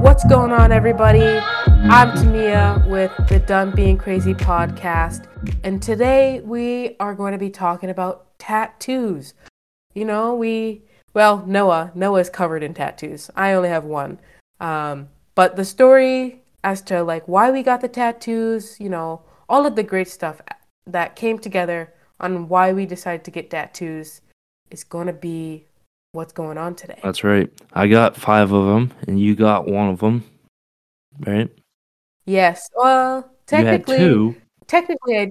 What's going on, everybody? I'm Tamiya with the Done Being Crazy podcast, and today we are going to be talking about tattoos. You know, we, well, Noah, Noah's covered in tattoos. I only have one. Um, but the story as to like why we got the tattoos, you know, all of the great stuff that came together on why we decided to get tattoos is going to be what's going on today. That's right. I got five of them, and you got one of them, right? Yes. Well, technically, you had two. technically, I,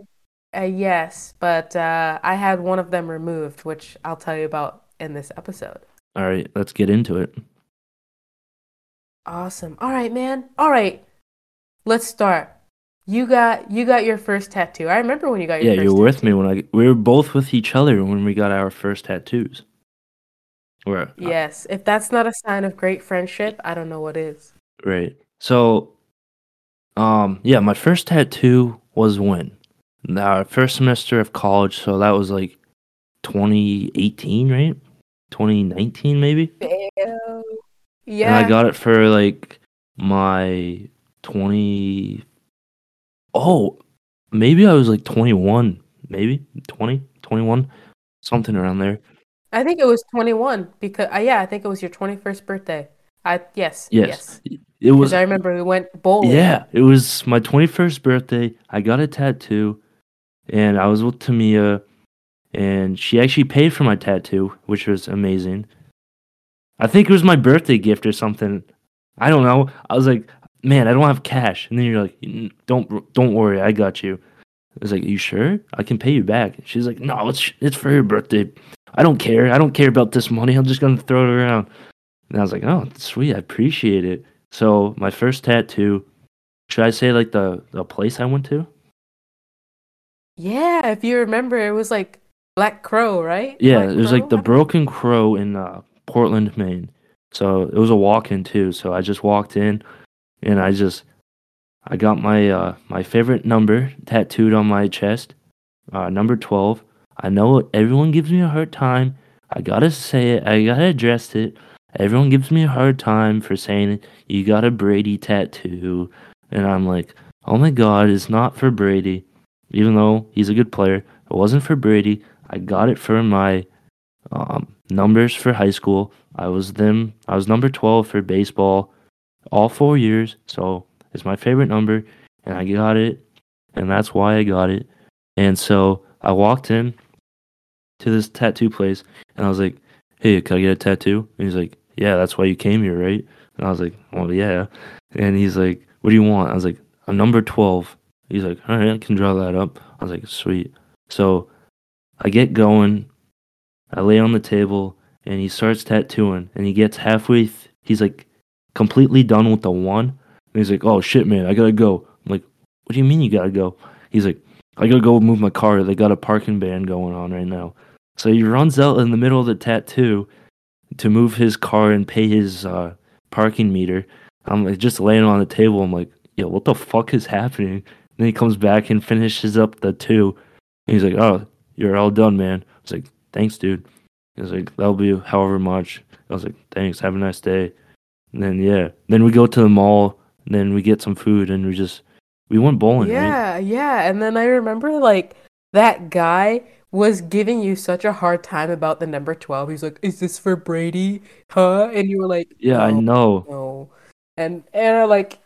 uh, yes, but uh, I had one of them removed, which I'll tell you about in this episode. All right, let's get into it. Awesome. All right, man. All right, let's start. You got you got your first tattoo. I remember when you got your Yeah, you were with me when I. We were both with each other when we got our first tattoos. Where? Yes. If that's not a sign of great friendship, I don't know what is. Right. So, um, yeah, my first tattoo was when? Our first semester of college, so that was like 2018, right? 2019, maybe? Ew. And Yeah. I got it for like my 20. Oh, maybe I was like 21, maybe 20, 21, something around there. I think it was 21 because uh, yeah, I think it was your 21st birthday. I yes, Yes. yes. It was I remember we went bowling. Yeah, it was my 21st birthday. I got a tattoo and I was with Tamiya and she actually paid for my tattoo, which was amazing. I think it was my birthday gift or something. I don't know. I was like, "Man, I don't have cash." And then you're like, "Don't don't worry, I got you." I was like, Are "You sure? I can pay you back." She's like, "No, it's it's for your birthday. I don't care. I don't care about this money. I'm just to throw it around." And I was like, "Oh, sweet. I appreciate it." So, my first tattoo, should I say like the the place I went to? Yeah, if you remember, it was like Black Crow, right? Yeah, Black it was like the Broken Crow in uh, Portland, Maine. So it was a walk-in too. So I just walked in, and I just I got my uh, my favorite number tattooed on my chest, uh, number twelve. I know everyone gives me a hard time. I gotta say it. I gotta address it. Everyone gives me a hard time for saying. You got a Brady tattoo, and I'm like, oh my god, it's not for Brady. Even though he's a good player, it wasn't for Brady. I got it for my um, numbers for high school. I was them. I was number twelve for baseball, all four years. So it's my favorite number, and I got it, and that's why I got it. And so I walked in to this tattoo place, and I was like, "Hey, can I get a tattoo?" And he's like, "Yeah, that's why you came here, right?" And I was like, "Well, yeah." And he's like, "What do you want?" I was like, "A number 12." He's like, "All right, I can draw that up." I was like, "Sweet." So I get going. I lay on the table and he starts tattooing and he gets halfway th- he's like completely done with the one and he's like oh shit man i gotta go. I'm like what do you mean you gotta go? He's like i gotta go move my car they got a parking ban going on right now. So he runs out in the middle of the tattoo to move his car and pay his uh, parking meter. I'm like just laying on the table. I'm like yo what the fuck is happening? And then he comes back and finishes up the two. And he's like oh you're all done man. I was like thanks dude he was like, that'll be however much. I was like, thanks, have a nice day. And then yeah, then we go to the mall, and then we get some food, and we just we went bowling. Right? Yeah, yeah. And then I remember like that guy was giving you such a hard time about the number 12. He's like, "Is this for Brady?" Huh? And you were like, Yeah, I know. no." And and I like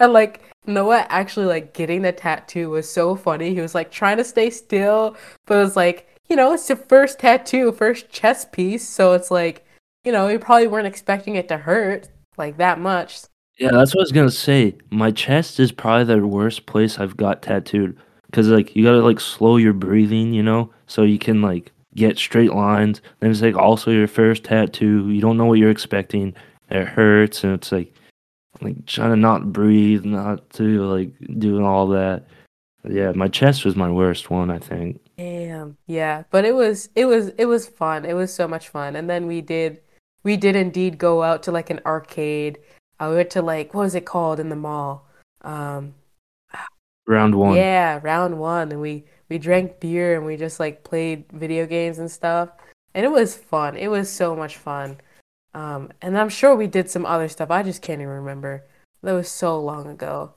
and like Noah actually like getting the tattoo was so funny. He was like trying to stay still, but it was like, you know, it's the first tattoo, first chest piece, so it's like, you know, you probably weren't expecting it to hurt like that much. Yeah, that's what I was gonna say. My chest is probably the worst place I've got tattooed, cause like you gotta like slow your breathing, you know, so you can like get straight lines. Then it's like also your first tattoo. You don't know what you're expecting. It hurts, and it's like like trying to not breathe, not to like doing all that. Yeah, my chest was my worst one, I think. Damn. Yeah, but it was it was it was fun. It was so much fun. And then we did we did indeed go out to like an arcade Uh, we went to like what was it called in the mall? Um, Round one. yeah, round one, and we we drank beer and we just like played video games and stuff, and it was fun. It was so much fun. Um, and I'm sure we did some other stuff. I just can't even remember. That was so long ago.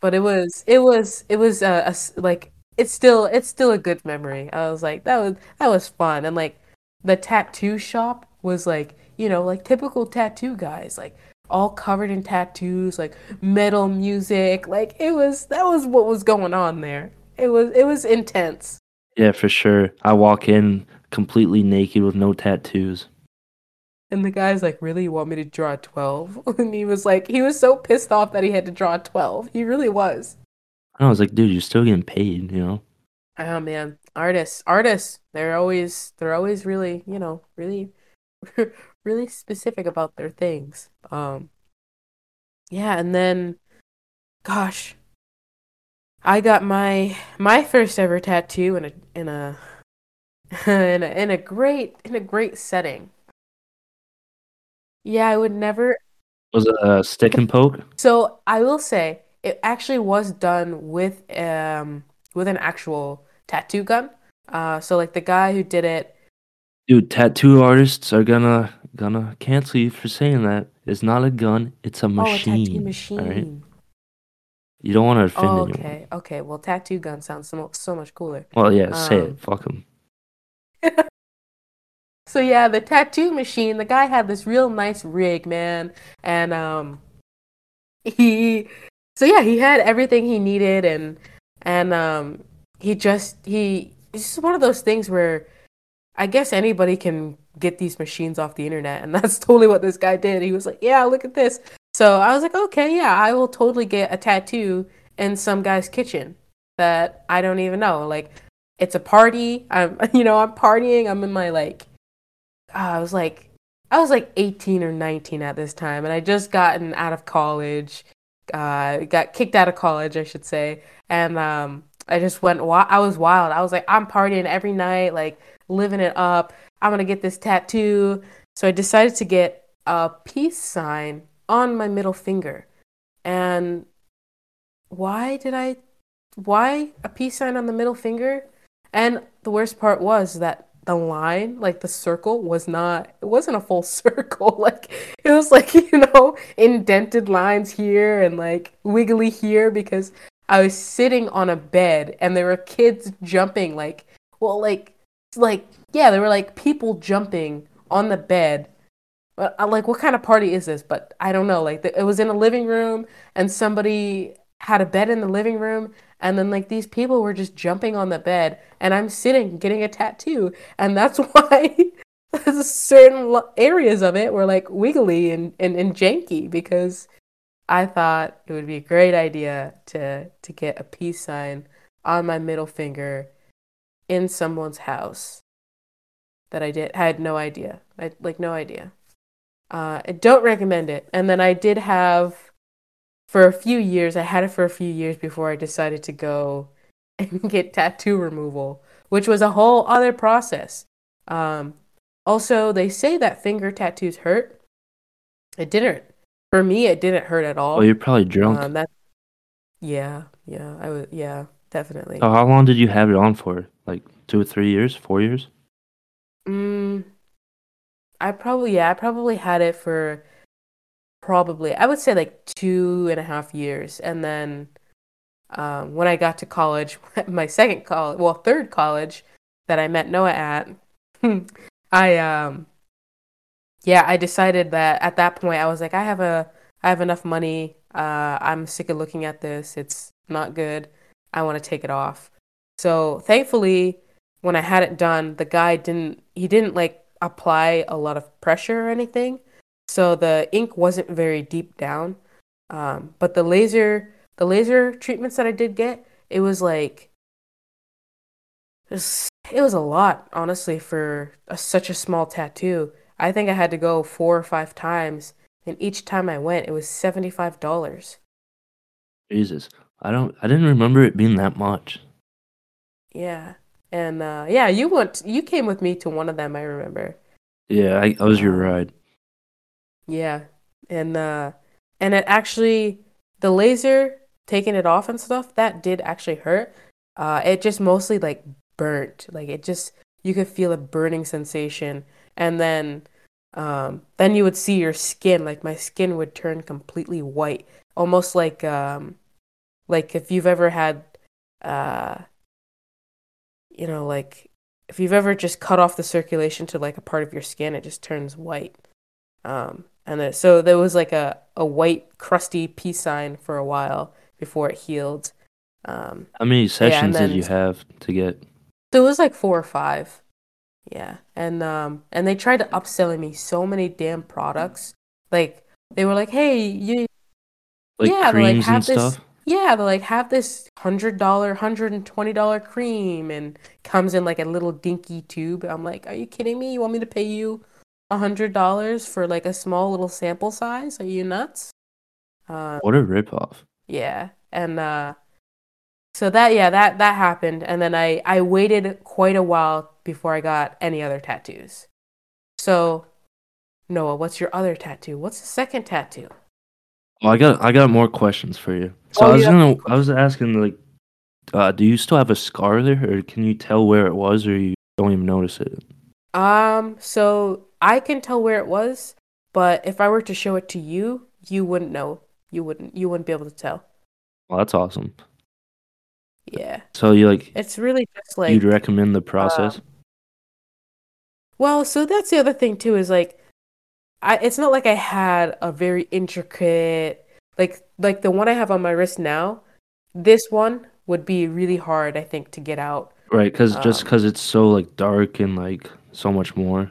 But it was it was it was uh, a s like it's still it's still a good memory. I was like that was that was fun and like the tattoo shop was like you know like typical tattoo guys like all covered in tattoos like metal music like it was that was what was going on there. It was it was intense. Yeah, for sure. I walk in completely naked with no tattoos. And the guy's like, "Really, you want me to draw 12?" And he was like, he was so pissed off that he had to draw 12. He really was. And I was like, dude, you're still getting paid, you know? Oh man, artists, artists, they're always they're always really, you know, really really specific about their things. Um yeah, and then gosh, I got my my first ever tattoo in a in a in a in a great in a great setting. Yeah, I would never Was it a stick and poke? So I will say it actually was done with um with an actual tattoo gun. Uh, so like the guy who did it. Dude, tattoo artists are gonna gonna cancel you for saying that. It's not a gun, it's a machine. Oh, a tattoo machine. Alright? You don't want to offend Oh, anyone. okay, okay. Well, tattoo gun sounds so, so much cooler. Well, yeah, say Um, it. Fuck them. so yeah, the tattoo machine. The guy had this real nice rig, man, and um, he. So yeah, he had everything he needed, and and um, he just he. It's just one of those things where I guess anybody can get these machines off the internet, and that's totally what this guy did. He was like, "Yeah, look at this." So I was like, "Okay, yeah, I will totally get a tattoo in some guy's kitchen that I don't even know." Like, it's a party. I'm, you know, I'm partying. I'm in my like, ah, I was like, I was like 18 or 19 at this time, and I just gotten out of college. Uh, got kicked out of college, I should say, and um, I just went. I was wild. I was like, I'm partying every night, like living it up. I'm gonna get this tattoo. So I decided to get a peace sign on my middle finger. And why did I why a peace sign on the middle finger? And the worst part was that the line, like the circle, was not it wasn't a full circle. Like it was like, you know, indented lines here and like wiggly here because I was sitting on a bed and there were kids jumping like well like like yeah, there were like people jumping on the bed. But I'm like, what kind of party is this? But I don't know. Like, the, it was in a living room, and somebody had a bed in the living room, and then like these people were just jumping on the bed, and I'm sitting getting a tattoo, and that's why certain areas of it were like wiggly and, and, and janky because I thought it would be a great idea to to get a peace sign on my middle finger in someone's house that I did had no idea. I like no idea. Uh, I don't recommend it. And then I did have for a few years. I had it for a few years before I decided to go and get tattoo removal, which was a whole other process. Um, also, they say that finger tattoos hurt. It didn't. For me, it didn't hurt at all. Well, you're probably drunk. Um, that. Yeah, yeah, I was. Yeah, definitely. so how long did you have it on for? Like two or three years? Four years? Mm, I probably yeah, I probably had it for probably I would say like two and a half years, and then um, when I got to college, my second college, well, third college that I met Noah at, I um, yeah, I decided that at that point I was like, I have a, I have enough money. Uh, I'm sick of looking at this. It's not good. I want to take it off. So thankfully, when I had it done, the guy didn't, he didn't like apply a lot of pressure or anything. So the ink wasn't very deep down. Um, but the laser, the laser treatments that I did get, it was like, it was, it was a lot, honestly, for a, such a small tattoo. I think I had to go four or five times, and each time I went, it was $75. Jesus. I don't I didn't remember it being that much. Yeah. And uh, yeah, you went, you came with me to one of them, I remember. Yeah, I, I was your Um, ride. Yeah. and uh, and it actually the laser taking it off and stuff that did actually hurt. Uh, it just mostly like burnt, like it just you could feel a burning sensation, and then um, then you would see your skin, like my skin would turn completely white, almost like um, like if you've ever had uh, you know, like if you've ever just cut off the circulation to like a part of your skin, it just turns white. Um, and it, so there was like a, a white crusty peace sign for a while before it healed. Um, How many sessions then- did you have to get? there was like four or five. Yeah. And um and they tried to upselling me so many damn products. Like they were like, "Hey, you Like Yeah, like, have and this- stuff? yeah, they like have this $100, $120 cream and comes in like a little dinky tube." I'm like, "Are you kidding me? You want me to pay you $100 for like a small little sample size? Are you nuts?" Uh, What a ripoff. Yeah. And uh so that yeah, that that happened and then I I waited quite a while before I got any other tattoos. So Noah, what's your other tattoo? What's the second tattoo? Well, I got I got more questions for you. So Oh, I was yeah. gonna I was asking like, uh, do you still have a scar there, or can you tell where it was, or you don't even notice it? Um so I can tell where it was, but if I were to show it to you, you wouldn't know. You wouldn't you wouldn't be able to tell. Well, that's awesome. Yeah. So you like It's really just like you'd recommend the process? Well, so that's the other thing too is like I it's not like I had a very intricate like like the one I have on my wrist now. This one would be really hard I think to get out. right, because just um, because it's so like dark and like so much more,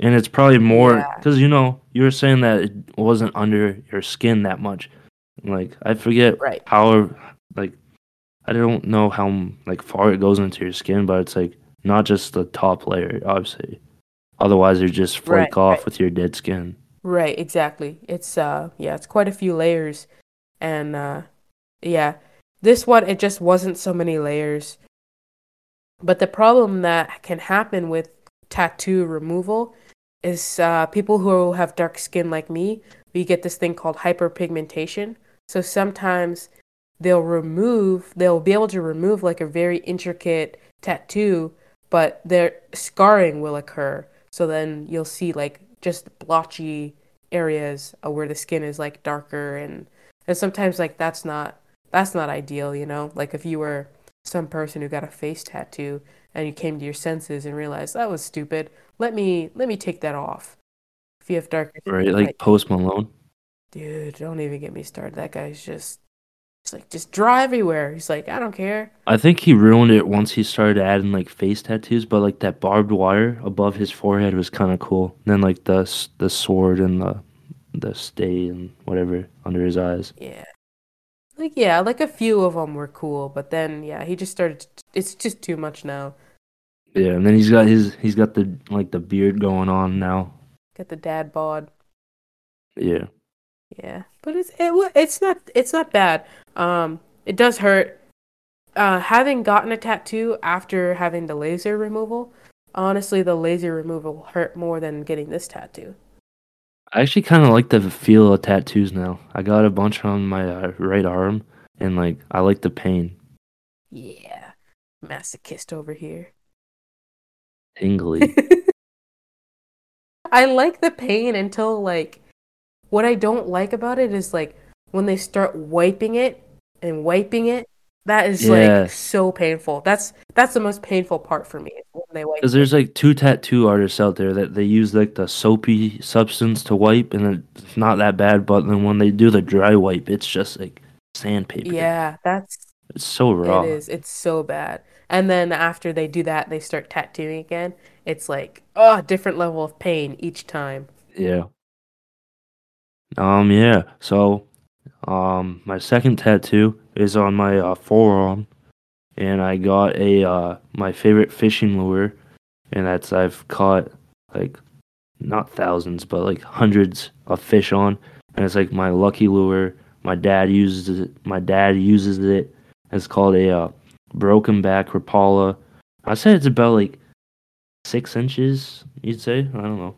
and it's probably more Yeah. because you know you were saying that it wasn't under your skin that much. Like I forget Right. how like I don't know how like far it goes into your skin, but it's like not just the top layer, obviously. Otherwise, you just flake Right, off right. with your dead skin. Right, exactly. It's uh yeah, it's quite a few layers and uh yeah. This one it just wasn't so many layers. But the problem that can happen with tattoo removal is uh people who have dark skin like me, we get this thing called hyperpigmentation. So sometimes they'll remove they'll be able to remove like a very intricate tattoo, but their scarring will occur. So then you'll see like just blotchy areas where the skin is like darker and and sometimes like that's not that's not ideal, you know? Like if you were some person who got a face tattoo and you came to your senses and realized that was stupid, let me let me take that off. If you have darker skin, Right, like Post Malone. dude, don't even get me started. That guy's just it's like just draw everywhere. He's like, I don't care. I think he ruined it once he started adding like face tattoos, but like that barbed wire above his forehead was kind of cool. then like the the sword and the the stay and whatever under his eyes. Yeah. Like yeah, like a few of them were cool, but then yeah, he just started. It's just too much now. Yeah, and then he's got his he's got the like the beard going on now. Got the dad bod. Yeah. Yeah, but it's it, it's not it's not bad. Um, it does hurt. Uh, having gotten a tattoo after having the laser removal, honestly, the laser removal hurt more than getting this tattoo. I actually kind of like the feel of tattoos now. I got a bunch on my uh, right arm, and like I like the pain, Yeah, masochist over here. Tingly. I like the pain until like what I don't like about it is like when they start wiping it and wiping it. That is Yeah. like so painful. That's that's the most painful part for me when they wipe. Because there's like two tattoo artists out there that they use like the soapy substance to wipe, and it's not that bad. But then when they do the dry wipe, it's just like sandpaper. Yeah, that's it's so raw. it is. It's so bad. And then after they do that, they start tattooing again. It's like oh, different level of pain each time. Yeah. Um. Yeah. So, um, my second tattoo is on my uh, forearm, and I got a uh my favorite fishing lure, and that's I've caught like not thousands but like hundreds of fish on, and it's like my lucky lure. My dad uses it. My dad uses it. It's called a uh, broken back Rapala. I said it's about like six inches. You'd say I don't know.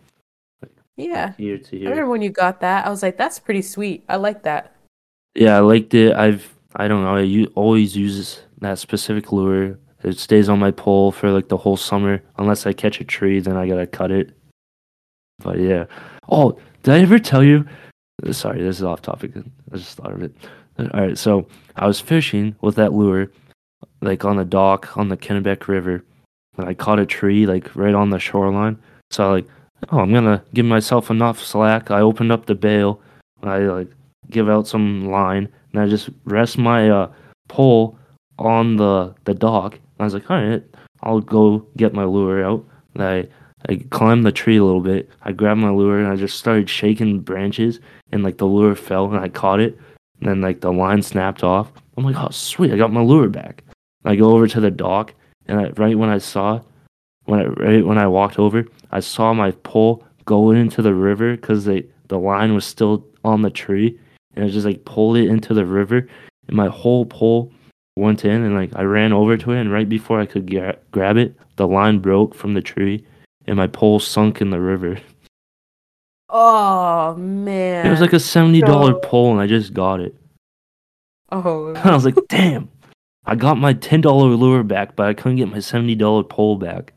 Yeah. here to I here. remember when you got that. I was like, that's pretty sweet. I like that. Yeah, I liked it. I've I don't know. I u- always use that specific lure. It stays on my pole for like the whole summer. Unless I catch a tree, then I gotta cut it. But yeah. Oh, did I ever tell you? Sorry, this is off topic. I just thought of it. All right, so I was fishing with that lure, like on the dock on the Kennebec River, and I caught a tree like right on the shoreline. So I like, oh, I'm gonna give myself enough slack. I opened up the bail. I like give out some line, and I just rest my uh, pole on the the dock. And I was like, all right, I'll go get my lure out. And I I climbed the tree a little bit. I grabbed my lure and I just started shaking branches, and like the lure fell, and I caught it. And then like the line snapped off. I'm like, oh sweet, I got my lure back. I go over to the dock, and I, right when I saw when I right when I walked over, I saw my pole go into the river because the the line was still on the tree, and I just like pulled it into the river, and my whole pole went in, and like I ran over to it, and right before I could gra- grab it, the line broke from the tree, and my pole sunk in the river. Oh man. It was like a seventy dollar pole, and I just got it. Oh. I was like, damn. I got my ten dollar lure back, but I couldn't get my seventy dollar pole back.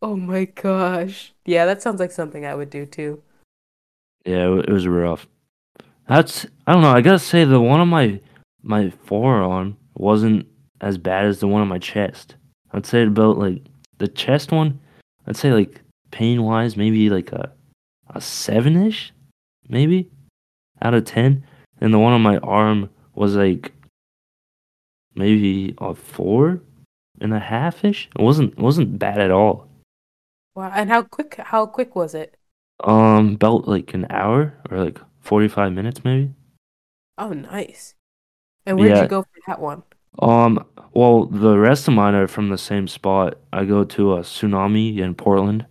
Oh my gosh. Yeah, that sounds like something I would do too. Yeah, it, wa- it was rough. That's I don't know. I gotta say the one on my my forearm wasn't as bad as the one on my chest. I'd say about like the chest one. I'd say like pain wise, maybe like a a seven ish, maybe out of ten. And the one on my arm was like maybe a four and a half ish. It wasn't it wasn't bad at all. Wow. And how quick how quick was it? Um, about like an hour or like forty five minutes maybe. Oh nice. And where'd Yeah. you go for that one? Um, well, the rest of mine are from the same spot. I go to a tsunami in Portland.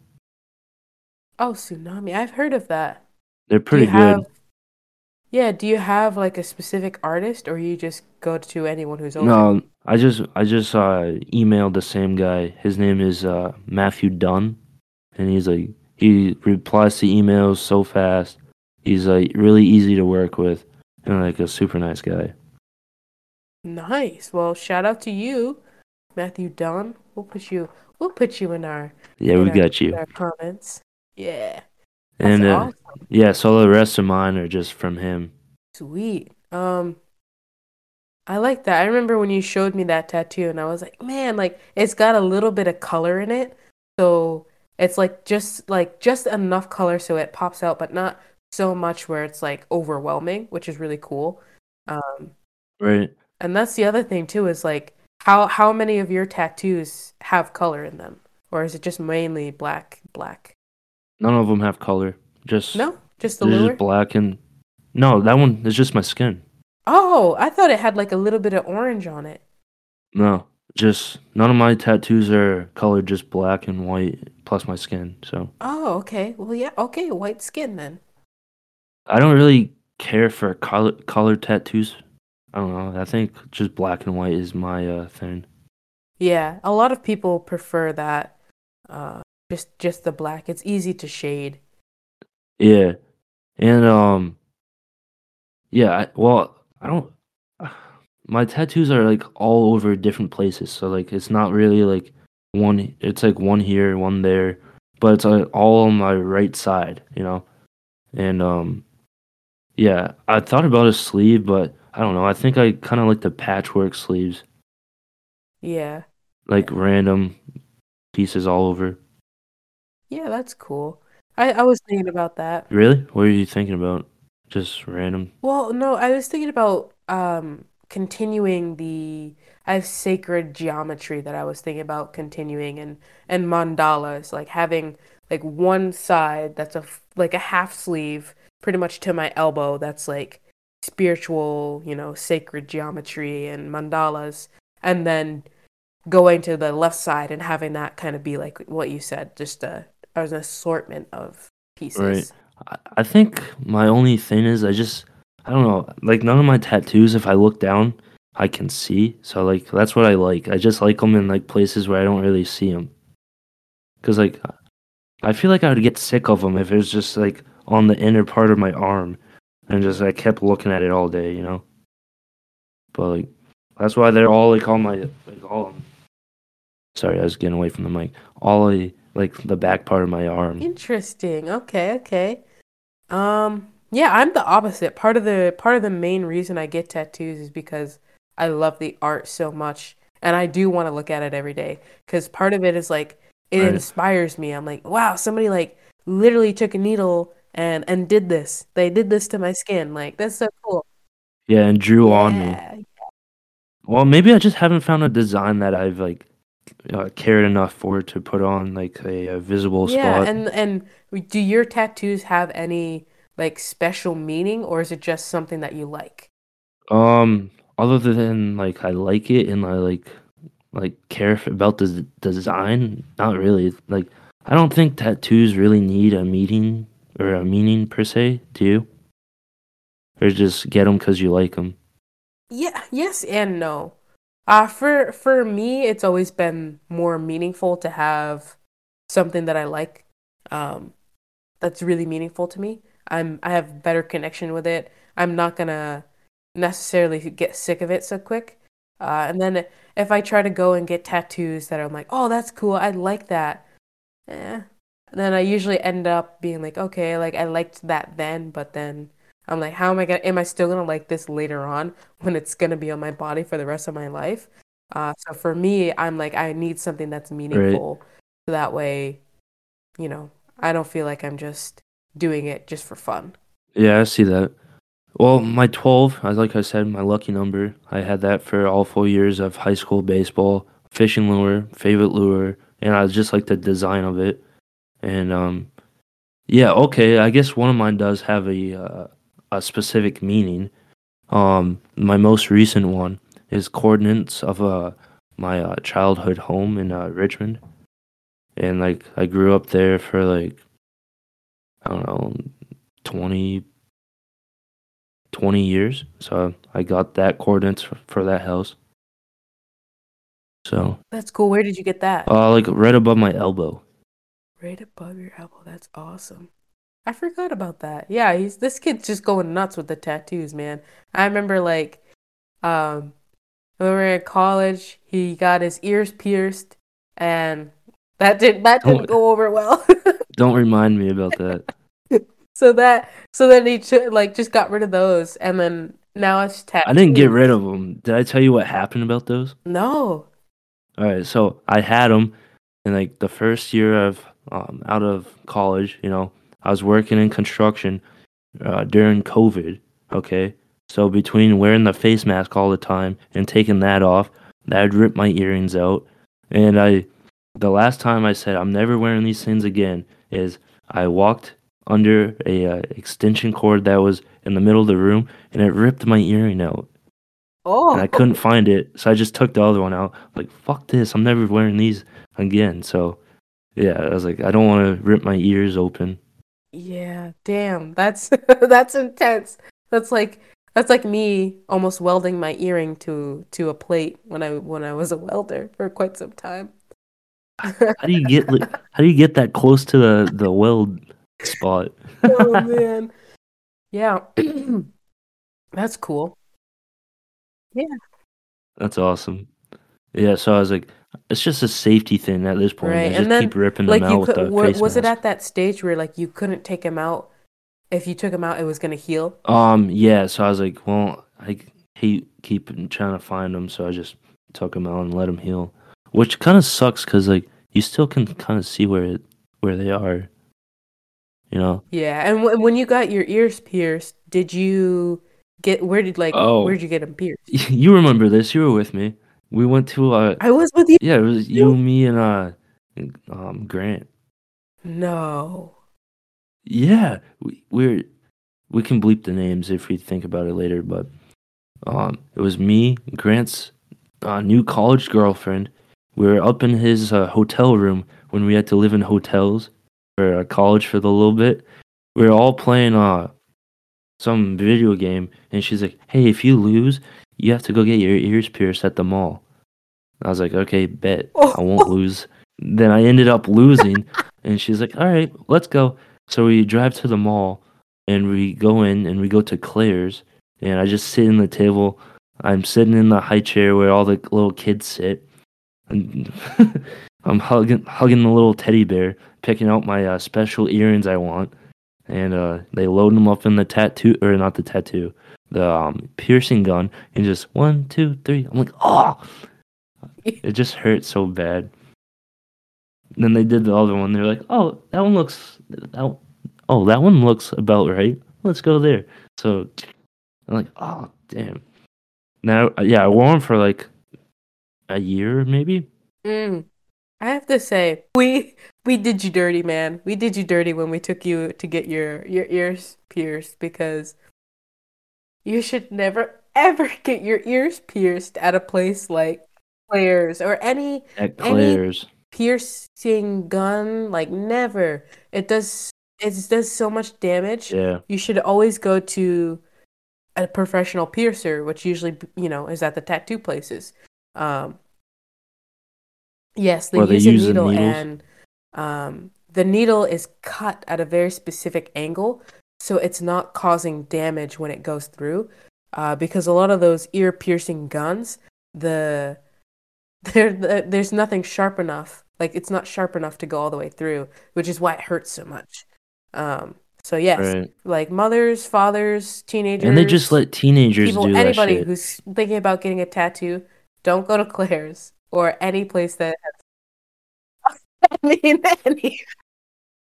Oh, tsunami. I've heard of that. They're pretty good. have Yeah, do you have like a specific artist or you just go to anyone who's open? No, I just I just uh emailed the same guy. His name is uh Matthew Dunn, and he's like he replies to emails so fast. He's like really easy to work with and like a super nice guy. Nice. Well, shout out to you, Matthew Dunn. We'll put you we'll put you in our Yeah, in we our, got in you. our comments. Yeah. And uh, awesome. yeah, so the rest of mine are just from him. Sweet. Um I like that. I remember when you showed me that tattoo and I was like, man, like it's got a little bit of color in it. So it's like just like just enough color so it pops out, but not so much where it's like overwhelming, which is really cool. Um Right. and that's the other thing too is like how how many of your tattoos have color in them? Or is it just mainly black black? None of them have color. Just No? Just the lure? just black and no, that one is just my skin. Oh, I thought it had like a little bit of orange on it. No, just none of my tattoos are colored just black and white plus my skin. So Oh, okay. Well, yeah, okay, white skin then. I don't really care for color colored tattoos. I don't know. I think just black and white is my uh, thing. Yeah, a lot of people prefer that. Uh, just just the black. It's easy to shade. Yeah, and um, yeah. I, well, I don't. My tattoos are like all over different places, so like it's not really like one. It's like one here, one there, but it's like all on my right side, you know. And um, yeah, I thought about a sleeve, but I don't know. I think I kind of like the patchwork sleeves, Yeah. like random pieces all over. Yeah, that's cool. I I was thinking about that. Really? What are you thinking about? Just random? Well, no, I was thinking about um continuing the I have sacred geometry that I was thinking about continuing and and mandalas, like having like one side that's a like a half sleeve pretty much to my elbow that's like spiritual, you know, sacred geometry and mandalas and then going to the left side and having that kind of be like what you said, just a an assortment of pieces. Right. I think my only thing is I just I don't know. Like none of my tattoos, if I look down, I can see. So like that's what I like. I just like them in like places where I don't really see them. Cause like I feel like I would get sick of them if it was just like on the inner part of my arm, and just I kept looking at it all day, you know. But like, that's why they're all like all my like all. Sorry, I was getting away from the mic. All the like the back part of my arm. Interesting. Okay, okay. Um, yeah, I'm the opposite. Part of the part of the main reason I get tattoos is because I love the art so much and I do want to look at it every day cuz part of it is like it Right. inspires me. I'm like, wow, somebody like literally took a needle and and did this. They did this to my skin. Like that's so cool. Yeah, and drew on me. Well, maybe I just haven't found a design that I've like uh, cared enough for to put on like a, a visible Yeah, spot. and and do your tattoos have any like special meaning or is it just something that you like? Um, other than like I like it and I like like care about the d- design, not really. Like I don't think tattoos really need a meaning or a meaning per se. Do you? Or just get them because you like them? Yeah, yes and no. Uh for for me it's always been more meaningful to have something that I like um that's really meaningful to me. I'm I have better connection with it. I'm not gonna necessarily get sick of it so quick. Uh and then if I try to go and get tattoos that I'm like, "Oh, that's cool. I like that." Eh. And then I usually end up being like, "Okay, like I liked that then, but then I'm like, how am I gonna am I still gonna like this later on?" when it's going to be on my body for the rest of my life. Uh, so for me, I'm like, I need something that's meaningful. So that way, you know, I don't feel like I'm just doing it just for fun. Yeah, I see that. Well, my 12, as like I said, my lucky number. I had that for all four years of high school baseball, fishing lure, favorite lure, and I just like the design of it. And um, yeah, okay, I guess one of mine does have a uh, a specific meaning. Um, my most recent one is coordinates of uh my uh, childhood home in uh, Richmond, and like I grew up there for like I don't know 20 20 years. So I got that coordinates for that house. So, That's cool. Where did you get that? uh, like right above my elbow. right above your elbow. That's awesome. I forgot about that. Yeah, he's this kid's just going nuts with the tattoos, man. I remember like um when we were in college, he got his ears pierced and that didn't that didn't Oh. go over well. Don't remind me about that. So that so then he ch- like just got rid of those and then now it's tattoos. I didn't get rid of them. Did I tell you what happened about those? No. All right, so I had them in like the first year of um, out of college. You know, I was working in construction uh, during COVID. Okay, so between wearing the face mask all the time and taking that off, that ripped my earrings out. And I, the last time I said I'm never wearing these things again is I walked under a uh, extension cord that was in the middle of the room and it ripped my earring out Oh. and I couldn't find it, so I just took the other one out. Like fuck this, I'm never wearing these again. So yeah, I was like, I don't want to rip my ears open. Yeah, damn. That's that's intense. That's like that's like me almost welding my earring to to a plate when I when I was a welder for quite some time. How do you get how do you get that close to the the weld spot? Oh man. Yeah. That's cool. Yeah. That's awesome. Yeah, so I was like, it's just a safety thing at this point. Right, I and just then, keep ripping Like them you out with the was it at that stage where like you couldn't take him out? If you took him out, it was gonna heal. Um, yeah, so I was like, well, I hate keeping trying to find them, so I just took him out and let him heal. Which kind of sucks because like you still can kind of see where it, where they are. You know? Yeah, and w- when you got your ears pierced, did you get where did like Oh. where did you get them pierced? You remember this? You were with me. We went to uh, I was with you. yeah, it was you, me, and uh, um, Grant. No. Yeah, we, we're we can bleep the names if we think about it later, but um, it was me, Grant's uh, new college girlfriend. We were up in his uh, hotel room when we had to live in hotels for uh, college for the little bit. We were all playing uh some video game, and she's like, "Hey, if you lose, you have to go get your ears pierced at the mall." I was like, "Okay, bet I won't lose." then I ended up losing, and she's like, "All right, let's go." So we drive to the mall, and we go in, and we go to Claire's, and I just sit in the table. I'm sitting in the high chair where all the little kids sit, and I'm hugging hugging the little teddy bear, picking out my uh, special earrings I want, and uh, they load them up in the tattoo or not the tattoo, the um, piercing gun, and just one, two, three. I'm like, oh, it just hurt so bad. then they did the other one. They're like, oh, that one looks, that, oh, that one looks about right. Let's go there. So I'm like, oh, damn. Now, yeah, I wore them for like a year, maybe. Mm. I have to say, we we did you dirty, man. We did you dirty when we took you to get your your ears pierced because you should never ever get your ears pierced at a place like Claire's or any At Claire's. any piercing gun. Like never. It does it does so much damage. Yeah. You should always go to a professional piercer, which usually you know is at the tattoo places. Um, Yes, they Or they use a the needle and um, the needle is cut at a very specific angle, so it's not causing damage when it goes through. Uh, because a lot of those ear piercing guns, the there the, there's nothing sharp enough. Like it's not sharp enough to go all the way through, which is why it hurts so much. Um, so yes, Right. like mothers, fathers, teenagers, And they just let teenagers people, do that anybody who's thinking about getting a tattoo, don't go to Claire's or any place that has. I mean, any.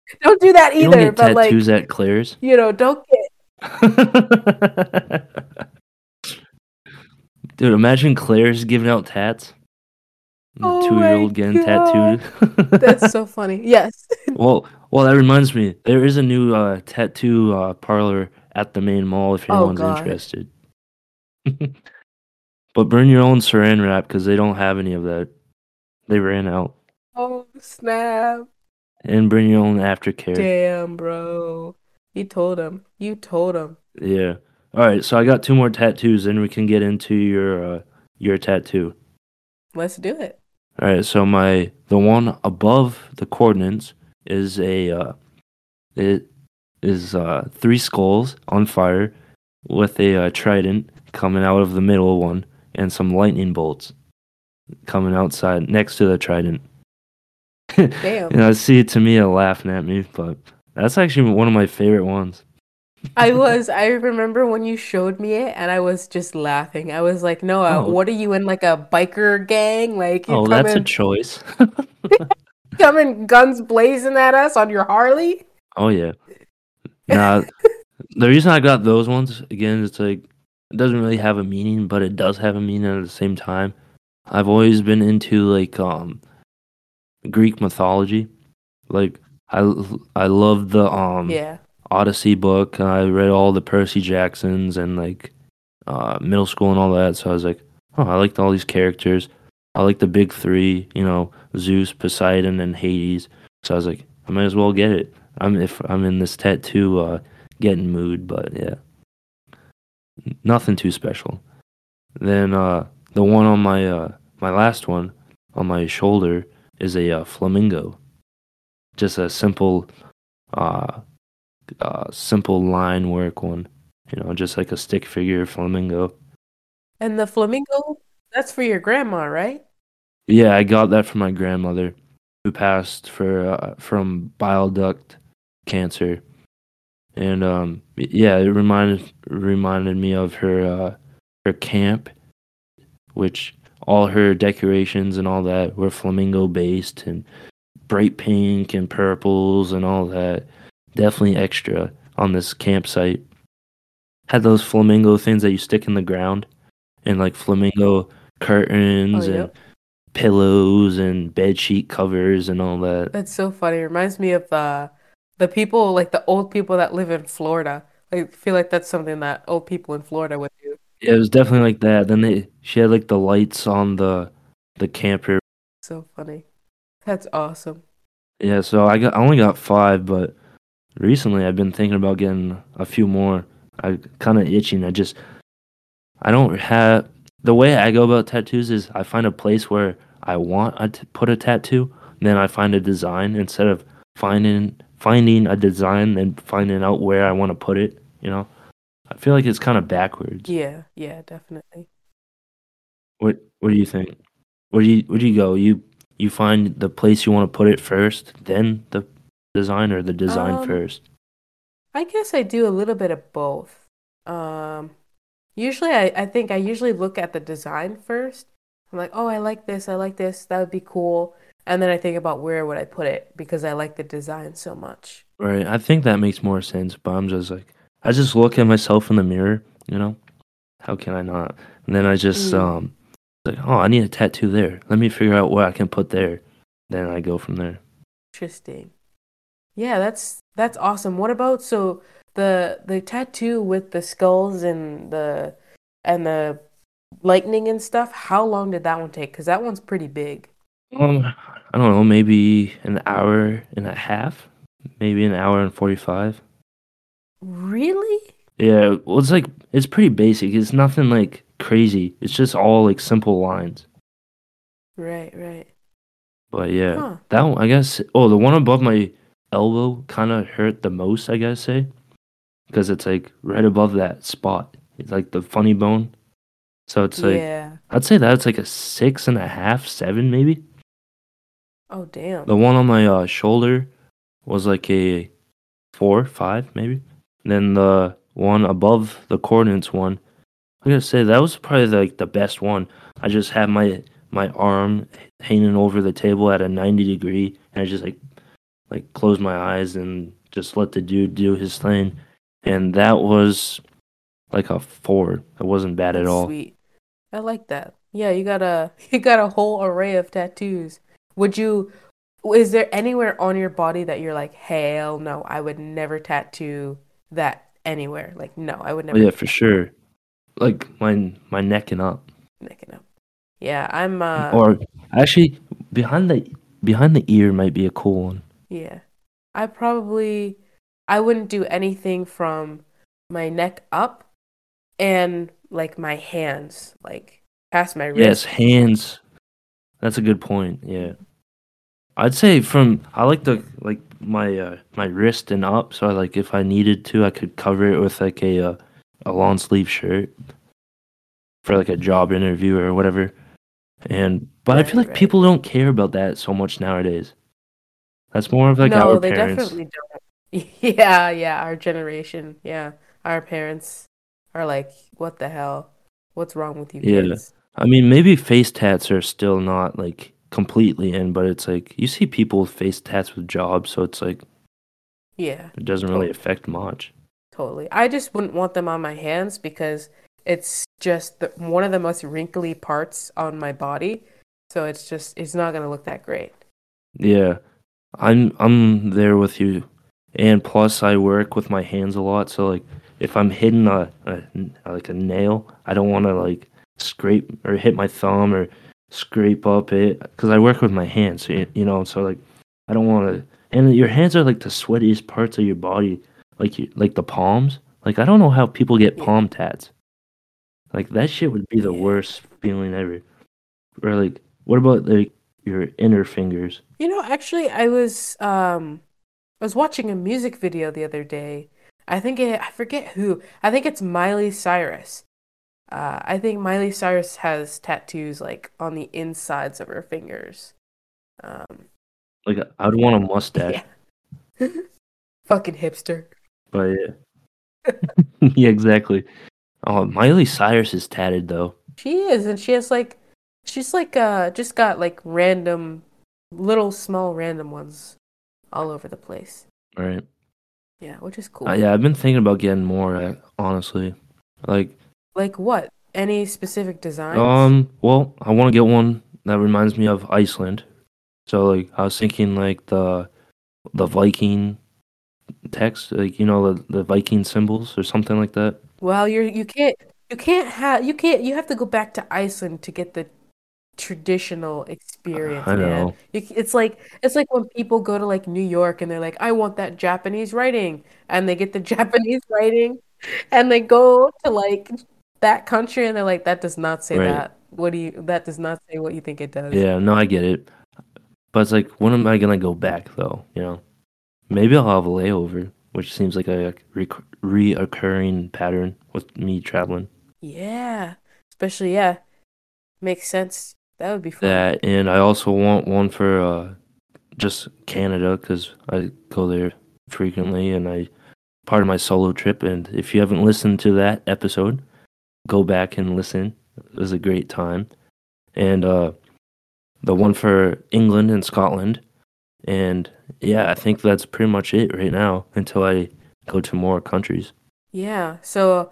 Don't do that You either. don't get But like, tattoos at Claire's. you know, don't get. Dude, imagine Claire's giving out tats. Oh Two year old getting God. tattooed. That's so funny. Yes. well, well, that reminds me. There is a new uh, tattoo uh, parlor at the Maine Mall if Oh, anyone's God. interested. but bring your own saran wrap because they don't have any of that. They ran out. Oh snap! And bring your own aftercare. Damn, bro. You told him. You told him. Yeah. All right. So I got two more tattoos, and we can get into your uh, your tattoo. Let's do it. All right, so my the one above the coordinates is a uh, it is uh, three skulls on fire with a uh, trident coming out of the middle one and some lightning bolts coming outside next to the trident. Damn. and I see Tamiya laughing at me, but that's actually one of my favorite ones. I was. I remember when you showed me it, and I was just laughing. I was like, Noah, Oh. what are you in like a biker gang? Like Oh, that's a choice. coming guns blazing at us on your Harley? Oh yeah. Nah, the reason I got those ones again, it's like it doesn't really have a meaning, but it does have a meaning at the same time. I've always been into like um Greek mythology. Like I I love the um Yeah. Odyssey book. I read all the Percy Jacksons and like uh middle school and all that. So I was like, oh, I liked all these characters. I like the big three, you know, Zeus, Poseidon, and Hades. So I was like, I might as well get it. I'm if I'm in this tattoo uh getting mood, but yeah. Nothing too special. Then uh the one on my uh my last one on my shoulder is a uh, flamingo. Just a simple uh uh simple line work one. You know, just like a stick figure flamingo. And the flamingo, that's for your grandma, right? Yeah, I got that from my grandmother, who passed for uh, from bile duct cancer, and um, yeah, it reminded reminded me of her uh, her camp, which all her decorations and all that were flamingo based and bright pink and purples and all that. Definitely extra on this campsite. Had those flamingo things that you stick in the ground, and like flamingo curtains Oh, and yep. pillows and bed sheet covers and all that. That's so funny. It reminds me of uh, the people, like the old people that live in Florida. I feel like that's something that old people in Florida would do. Yeah, it was definitely like that. Then they she had like the lights on the the camper. So funny. That's awesome. Yeah, so I got I only got five, but recently I've been thinking about getting a few more. I kind of itching. I just I don't have the way I go about tattoos is I find a place where I want to put a tattoo, then I find a design instead of finding finding a design and finding out where I want to put it. You know, I feel like it's kind of backwards. Yeah, yeah, definitely. What What do you think? Where do you Where do you go? You you find the place you want to put it first, then the design, or the design Um, first. I guess I do a little bit of both. Um, usually I, I think I usually look at the design first. I'm like, oh, I like this, I like this, that would be cool. And then I think about where would I put it because I like the design so much. Right. I think that makes more sense, but I'm just like I just look at myself in the mirror, you know? How can I not? And then I just Mm, um like, oh, I need a tattoo there. Let me figure out what I can put there. Then I go from there. interesting. Yeah, that's that's awesome. What about so the the tattoo with the skulls and the and the lightning and stuff? How long did that one take? Because that one's pretty big. Um, I don't know, maybe an hour and a half, maybe an hour and 45. Really? Yeah, well, it's like it's pretty basic. It's nothing like crazy. It's just all like simple lines. Right, right. But yeah, Huh. that one, I guess. Oh, the one above my elbow kind of hurt the most, I guess say, because it's like right above that spot. It's like the funny bone. So it's like Yeah. I'd say that's like a six and a half, seven maybe. Oh, damn. The one on my uh, shoulder was like a four, five maybe. And then the one above the coordinates one, I'm gonna say that was probably like the best one. I just had my my arm hanging over the table at a ninety degree, and I just like like closed my eyes and just let the dude do his thing, and that was like a four. It wasn't bad at all. sweet. I like that. Yeah, you got a you got a whole array of tattoos. Would you is there anywhere on your body that you're like, hell no, I would never tattoo that anywhere. Like, no, I would Oh, never yeah, for sure. Like my my neck and up. neck it up. Yeah, I'm uh Or actually, behind the behind the ear might be a cool one. yeah. I probably I wouldn't do anything from my neck up and like my hands, like past my Yes, hands. That's a good point. Yeah, I'd say from I like the like my uh, my wrist and up. So I like if I needed to, I could cover it with like a uh, a long sleeve shirt for like a job interview or whatever. And but I feel like right. people don't care about that so much nowadays. That's more of like No, our they parents. definitely don't. Yeah, yeah, our generation. Yeah, our parents are like, what the hell? What's wrong with you Yeah. kids? I mean, maybe face tats are still not like completely in, but it's like you see people with face tats with jobs, so it's like Yeah, it doesn't really affect much. totally. I just wouldn't want them on my hands because it's just the, one of the most wrinkly parts on my body. So it's just, it's not going to look that great. Yeah, I'm I'm there with you, and plus I work with my hands a lot, so like if I'm hitting a, a like a nail, I don't want to like scrape or hit my thumb or scrape up it because I work with my hands, you, know. So like I don't want to. And your hands are like the sweatiest parts of your body, like you like the palms. Like I don't know how people get palm tats. Like that shit would be the worst feeling ever. Or like, what about like your inner fingers? You know, actually, I was um, I was watching a music video the other day. I think it, I forget who. I think it's Miley Cyrus. Uh, I think Miley Cyrus has tattoos like on the insides of her fingers. Um, Like I would want a mustache, yeah. Fucking hipster. but yeah, yeah, exactly. Oh, Miley Cyrus is tatted though. She is, and she has like, she's like uh, just got like random, little small random ones all over the place. Right. Yeah, which is cool. Uh, yeah, I've been thinking about getting more. uh, Honestly, like Like what? Any specific designs? um, well, I want to get one that reminds me of Iceland. So like, I was thinking like the the Viking text, like you know the the Viking symbols or something like that. Well, you're you can't you can't have you can't you have to go back to Iceland to get the traditional experience, I man. know. You, it's like it's like when people go to like New York and they're like, I want that Japanese writing, and they get the Japanese writing, and they go to like that country and they're like, that does not say Right. that. What do you? That does not say what you think it does. Yeah, no, I get it. But it's like, when am I gonna go back though? You know, maybe I'll have a layover, which seems like a reoccurring pattern with me traveling. Yeah. Especially yeah. Makes sense. That would be fun. That and I also want one for uh, just Canada because I go there frequently and I part of my solo trip. And if you haven't listened to that episode, go back and listen. It was a great time. And uh, the one for England and Scotland. And yeah, I think that's pretty much it right now until I go to more countries. Yeah. So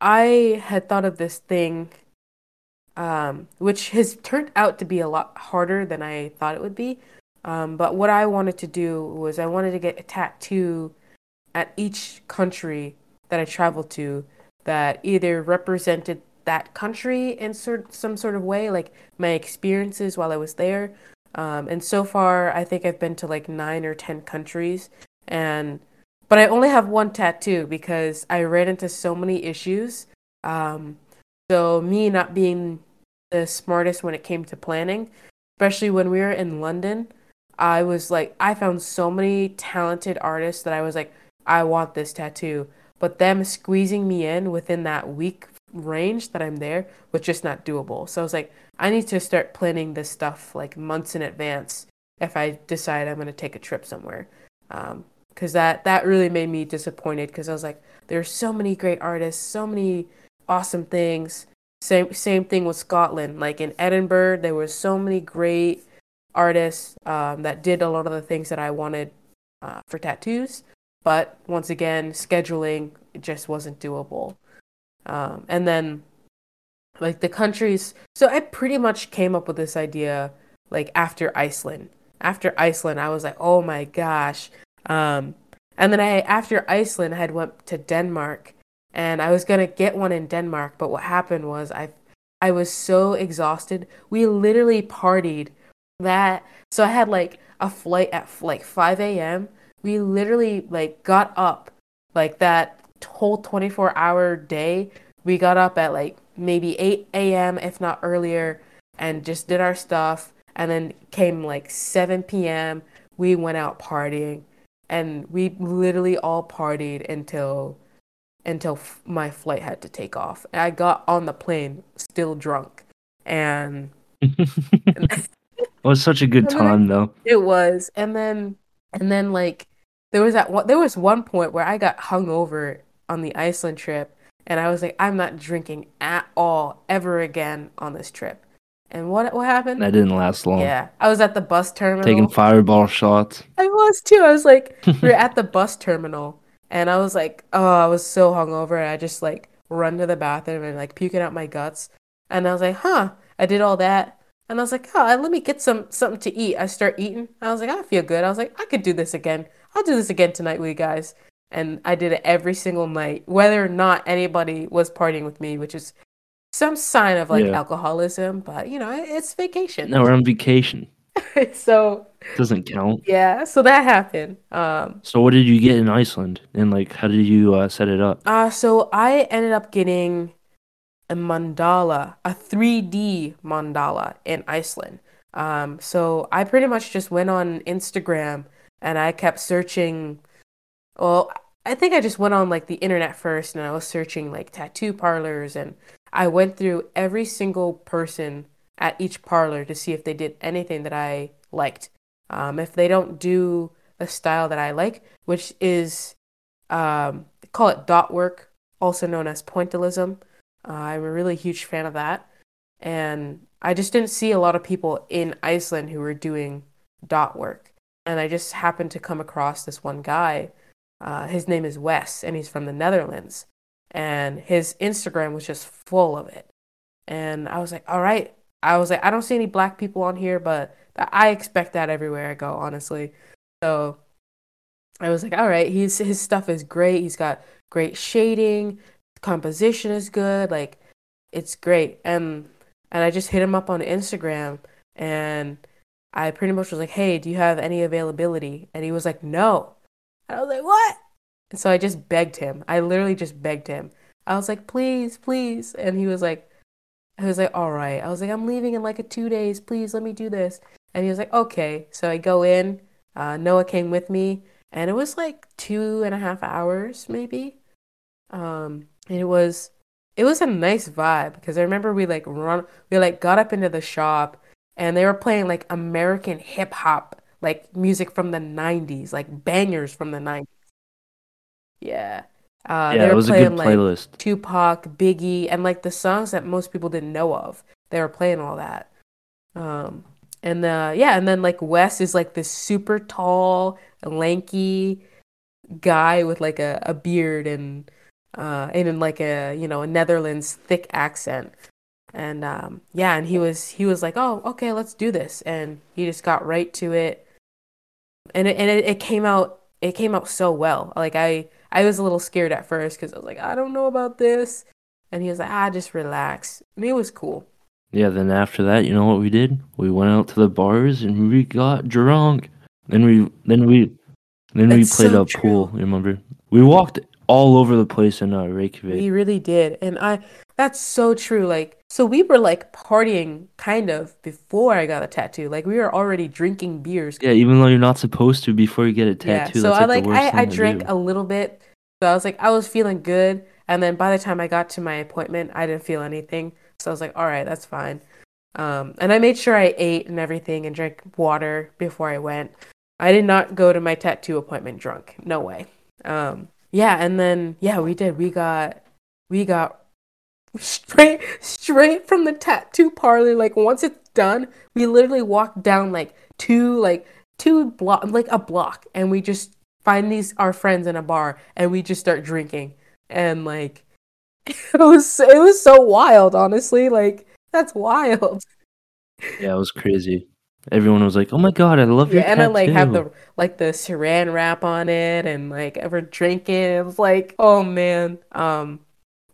I had thought of this thing, um, which has turned out to be a lot harder than I thought it would be. Um, but what I wanted to do was I wanted to get a tattoo at each country that I traveled to that either represented that country in sort some sort of way, like my experiences while I was there. Um, and so far, I think I've been to like nine or ten countries, and but I only have one tattoo because I ran into so many issues. Um, so me not being the smartest when it came to planning, especially when we were in London, I was like, I found so many talented artists that I was like, I want this tattoo. But them squeezing me in within that week range that I'm there was just not doable. So I was like, I need to start planning this stuff like months in advance if I decide I'm going to take a trip somewhere. Um, because that that really made me disappointed because I was like, there's so many great artists, so many awesome things. Same same thing with Scotland. Like in Edinburgh, there were so many great artists um, that did a lot of the things that I wanted uh, for tattoos. But once again, scheduling just wasn't doable. Um, and then, like the countries, so I pretty much came up with this idea like after Iceland. After Iceland, I was like, oh my gosh. Um, and then I, after Iceland, I had went to Denmark, and I was gonna get one in Denmark. But what happened was I, I was so exhausted. We literally partied that. So I had like a flight at like 5 a.m we literally like got up like that whole 24 hour day. We got up at like maybe 8 a.m if not earlier and just did our stuff. And then came like 7 p.m we went out partying. And we literally all partied until until f- my flight had to take off. And i got on the plane still drunk. And it was such a good time though. It was. And then and then like there was that one, there was one point where I got hungover on the Iceland trip, and I was like, I'm not drinking at all ever again on this trip. And what what happened? That didn't last long. Yeah, I was at the bus terminal taking fireball shots. I was too. I was like, we are at the bus terminal, and I was like, oh, I was so hungover, and I just like run to the bathroom and like puking out my guts, and I was like, huh, I did all that, and I was like, oh, let me get some something to eat. I start eating. I was like, I feel good. I was like, I could do this again. I'll do this again tonight with you guys. And I did it every single night, whether or not anybody was partying with me, which is some sign of like yeah. alcoholism, but you know, it's vacation. No, we're on vacation. so doesn't count. Yeah, so that happened. Um So what did you get in Iceland? And like how did you uh, set it up? Uh so I ended up getting a mandala, a 3D mandala in Iceland. Um so I pretty much just went on Instagram and I kept searching. Well, I think I just went on like the internet first and I was searching like tattoo parlors and I went through every single person at each parlor to see if they did anything that I liked. Um, if they don't do a style that I like, which is um, call it dot work, also known as pointillism. Uh, I'm a really huge fan of that, and I just didn't see a lot of people in Iceland who were doing dot work and I just happened to come across this one guy. Uh, his name is Wes, and he's from the Netherlands. And his Instagram was just full of it. And I was like, all right. I was like, I don't see any black people on here, but I expect that everywhere I go, honestly. So I was like, all right, he's, his stuff is great. He's got great shading, composition is good. Like, it's great. And, and I just hit him up on Instagram and I pretty much was like, hey, do you have any availability? And he was like, no. And I was like, what? And so I just begged him. I literally just begged him. I was like, please, please. And he was like, he was like, all right. I was like, I'm leaving in like a two days. Please let me do this. And he was like, okay. So I go in. Uh, Noah came with me, and it was like two and a half hours, maybe. Um, and it was it was a nice vibe because I remember we like run we like got up into the shop and they were playing like American hip hop like music from the 90s, like bangers from the 90s. Yeah. Uh, Yeah, they it were was a playing good like playlist. Tupac, Biggie, and like the songs that most people didn't know of. They were playing all that. Um, and uh, yeah, and then like Wes is like this super tall, lanky guy with like a, a beard and uh, and in like a you know a Netherlands thick accent. And um, yeah, and he was he was like, oh, okay, let's do this, and he just got right to it, and it, and it, it came out it came out so well. Like I I was a little scared at first because I was like, I don't know about this, and he was like, ah, just relax, and it was cool. Yeah, then after that, you know what we did? We went out to the bars and we got drunk. Then we then we then we played so a pool, true. remember? We walked all over the place in uh, Reykjavik. We really did. And I that's so true. Like so we were like partying kind of before I got a tattoo. Like we were already drinking beers. Yeah, even though you're not supposed to before you get a tattoo. Yeah. So I like like I, I drank a little bit. So I was like I was feeling good. And then by the time I got to my appointment, I didn't feel anything. So I was like, all right, that's fine. Um, and I made sure I ate and everything and drank water before I went. I did not go to my tattoo appointment drunk. No way. Um, yeah, and then yeah, we did. We got we got straight straight from the tattoo parlor. Like once it's done, we literally walk down like two like two block like a block, and we just find these our friends in a bar, and we just start drinking, and like it was it was so wild. Honestly, like that's wild. Yeah, it was crazy. Everyone was like, "Oh my god, I love your Yeah, and I like have the like the saran wrap on it and like ever drinking. It was like, oh man. Um,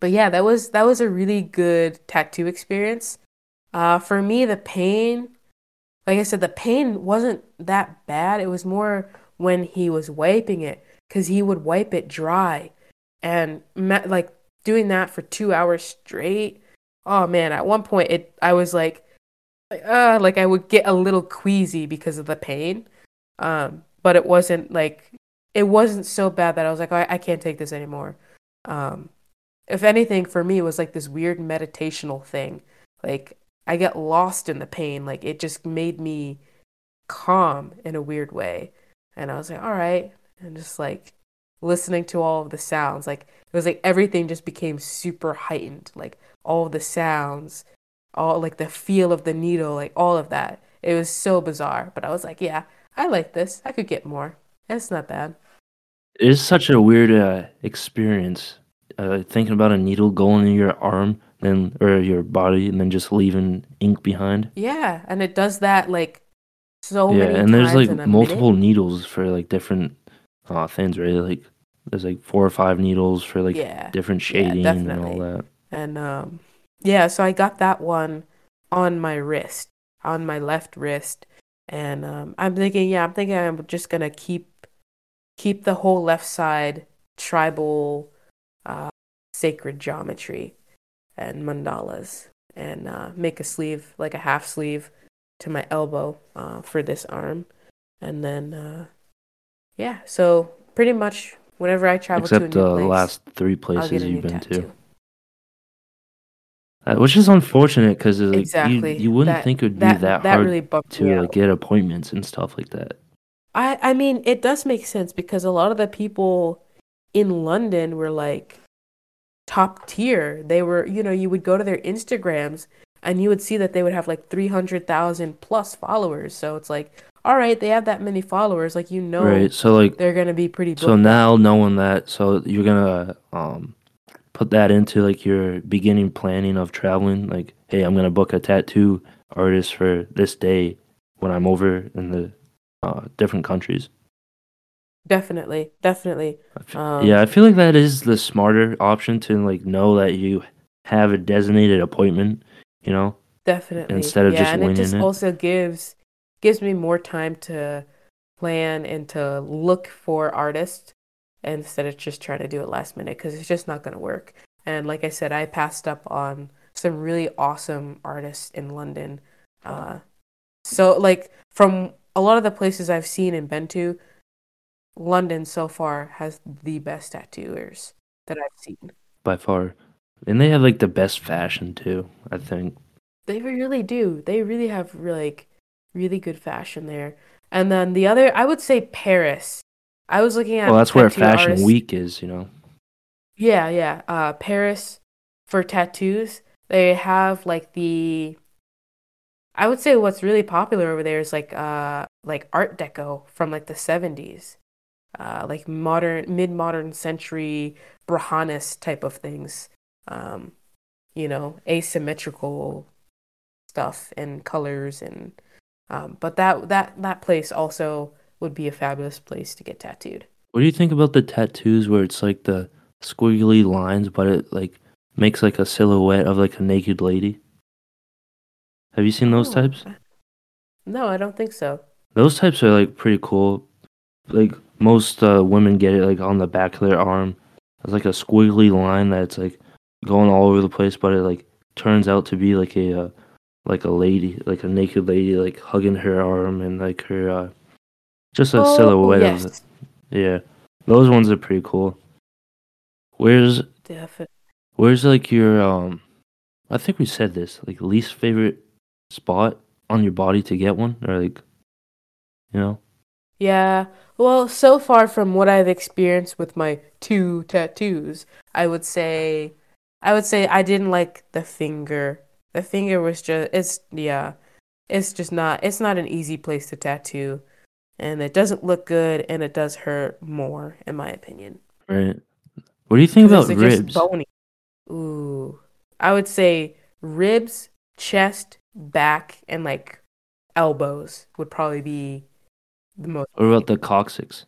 but yeah, that was that was a really good tattoo experience. Uh, for me, the pain, like I said, the pain wasn't that bad. It was more when he was wiping it, because he would wipe it dry, and like doing that for two hours straight. Oh man, at one point it I was like uh like I would get a little queasy because of the pain. Um, but it wasn't like it wasn't so bad that I was like, I, I can't take this anymore. Um, if anything, for me, it was like this weird meditational thing. Like I get lost in the pain. Like it just made me calm in a weird way. And I was like, all right. And just like listening to all of the sounds. Like it was like everything just became super heightened. Like all the sounds, all like the feel of the needle, like all of that. It was so bizarre. But I was like, yeah, I like this. I could get more. It's not bad. It is such a weird uh, experience. Uh, thinking about a needle going in your arm, then or your body, and then just leaving ink behind. Yeah, and it does that like so Yeah, and there's like multiple minute. needles for like different uh, things, right? Like there's like four or five needles for like Yeah, different yeah, shading and all that. And um, yeah, so I got that one on my wrist, on my left wrist, and um, I'm thinking, yeah, I'm thinking I'm just gonna keep keep the whole left side tribal, uh, sacred geometry and mandalas, and uh, make a sleeve like a half sleeve to my elbow uh, for this arm, and then uh, yeah, so pretty much whenever I travel to a Except new the place, last three places get a new you've been to, uh, which is unfortunate because like you Exactly. you wouldn't That think it would be that that that hard really to out. get appointments and stuff like that. I I mean, it does make sense because a lot of the people in London were like top tier. They were, you know, you would go to their Instagrams and you would see that they would have like 300,000 plus followers. So it's like, all right, they have that many followers, like you know Right. So like they're going to be pretty so up. now knowing that, so you're gonna um put that into like your beginning planning of traveling. Like, hey, I'm gonna book a tattoo artist for this day when I'm over in the uh, different countries. Definitely, definitely. Um, yeah, I feel like that is the smarter option to like know that you have a designated appointment. You know, Definitely. instead of Yeah, just and it just it. also gives gives me more time to plan and to look for artists instead of just trying to do it last minute because it's just not going to work. And like I said, I passed up on some really awesome artists in London. Uh, so like from a lot of the places I've seen and been to, London so far has the best tattooers that I've seen. by far. And they have like the best fashion too, I think. They really do. They really have like really good fashion there. And then the other, I would say Paris. I was looking at Well, that's where Fashion artists- Week is, you know. Yeah, yeah. Uh, Paris for tattoos, they have like the. I would say what's really popular over there is like uh like Art Deco from like the seventies, uh like modern mid modern century Brahanist type of things, um, you know, asymmetrical stuff and colors and um, but that that that place also would be a fabulous place to get tattooed. What do you think about the tattoos where it's like the squiggly lines, but it like makes like a silhouette of like a naked lady? Have you seen those Oh, types? No, I don't think so. Those types are like pretty cool. Like most uh, women get it like on the back of their arm. It's like a squiggly line that's like going all over the place, but it like turns out to be like a uh, like a lady, like a naked lady, like hugging her arm and like her uh, just a Oh, silhouette of yes, Yeah, those ones are pretty cool. Where's definitely. where's like your um? I think we said this like least favorite spot on your body to get one or like, you know. Yeah. Well, so far from what I've experienced with my two tattoos, I would say I would say I didn't like the finger. The finger was just it's yeah. It's just not it's not an easy place to tattoo and it doesn't look good and it does hurt more in my opinion. Right. What do you think about it's ribs? bony. Ooh. I would say ribs, chest, back and like elbows would probably be the most What about the coccyx?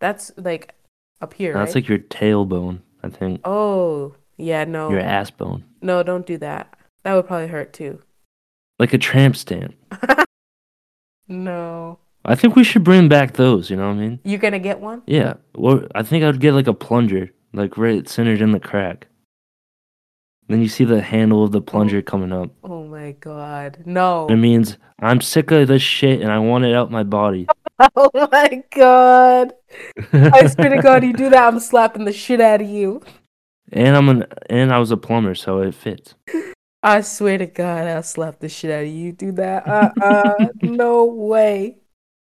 That's like up here, That's right? like your tailbone, I think. Oh, yeah, no. Your ass bone. No, don't do that. That would probably hurt too. Like a tramp stamp. No. I think we should bring back those, you know what I mean? You're gonna get one? Yeah. Well, I think I'd get like a plunger, like right centered in the crack. Then you see the handle of the plunger coming up. Oh my god. No. It means I'm sick of this shit and I want it out my body. Oh my god. I swear to god, you do that, I'm slapping the shit out of you. and I'm an and I was a plumber, so it fits. I swear to god, I'll slap the shit out of you. Do that. Uh uh. no way.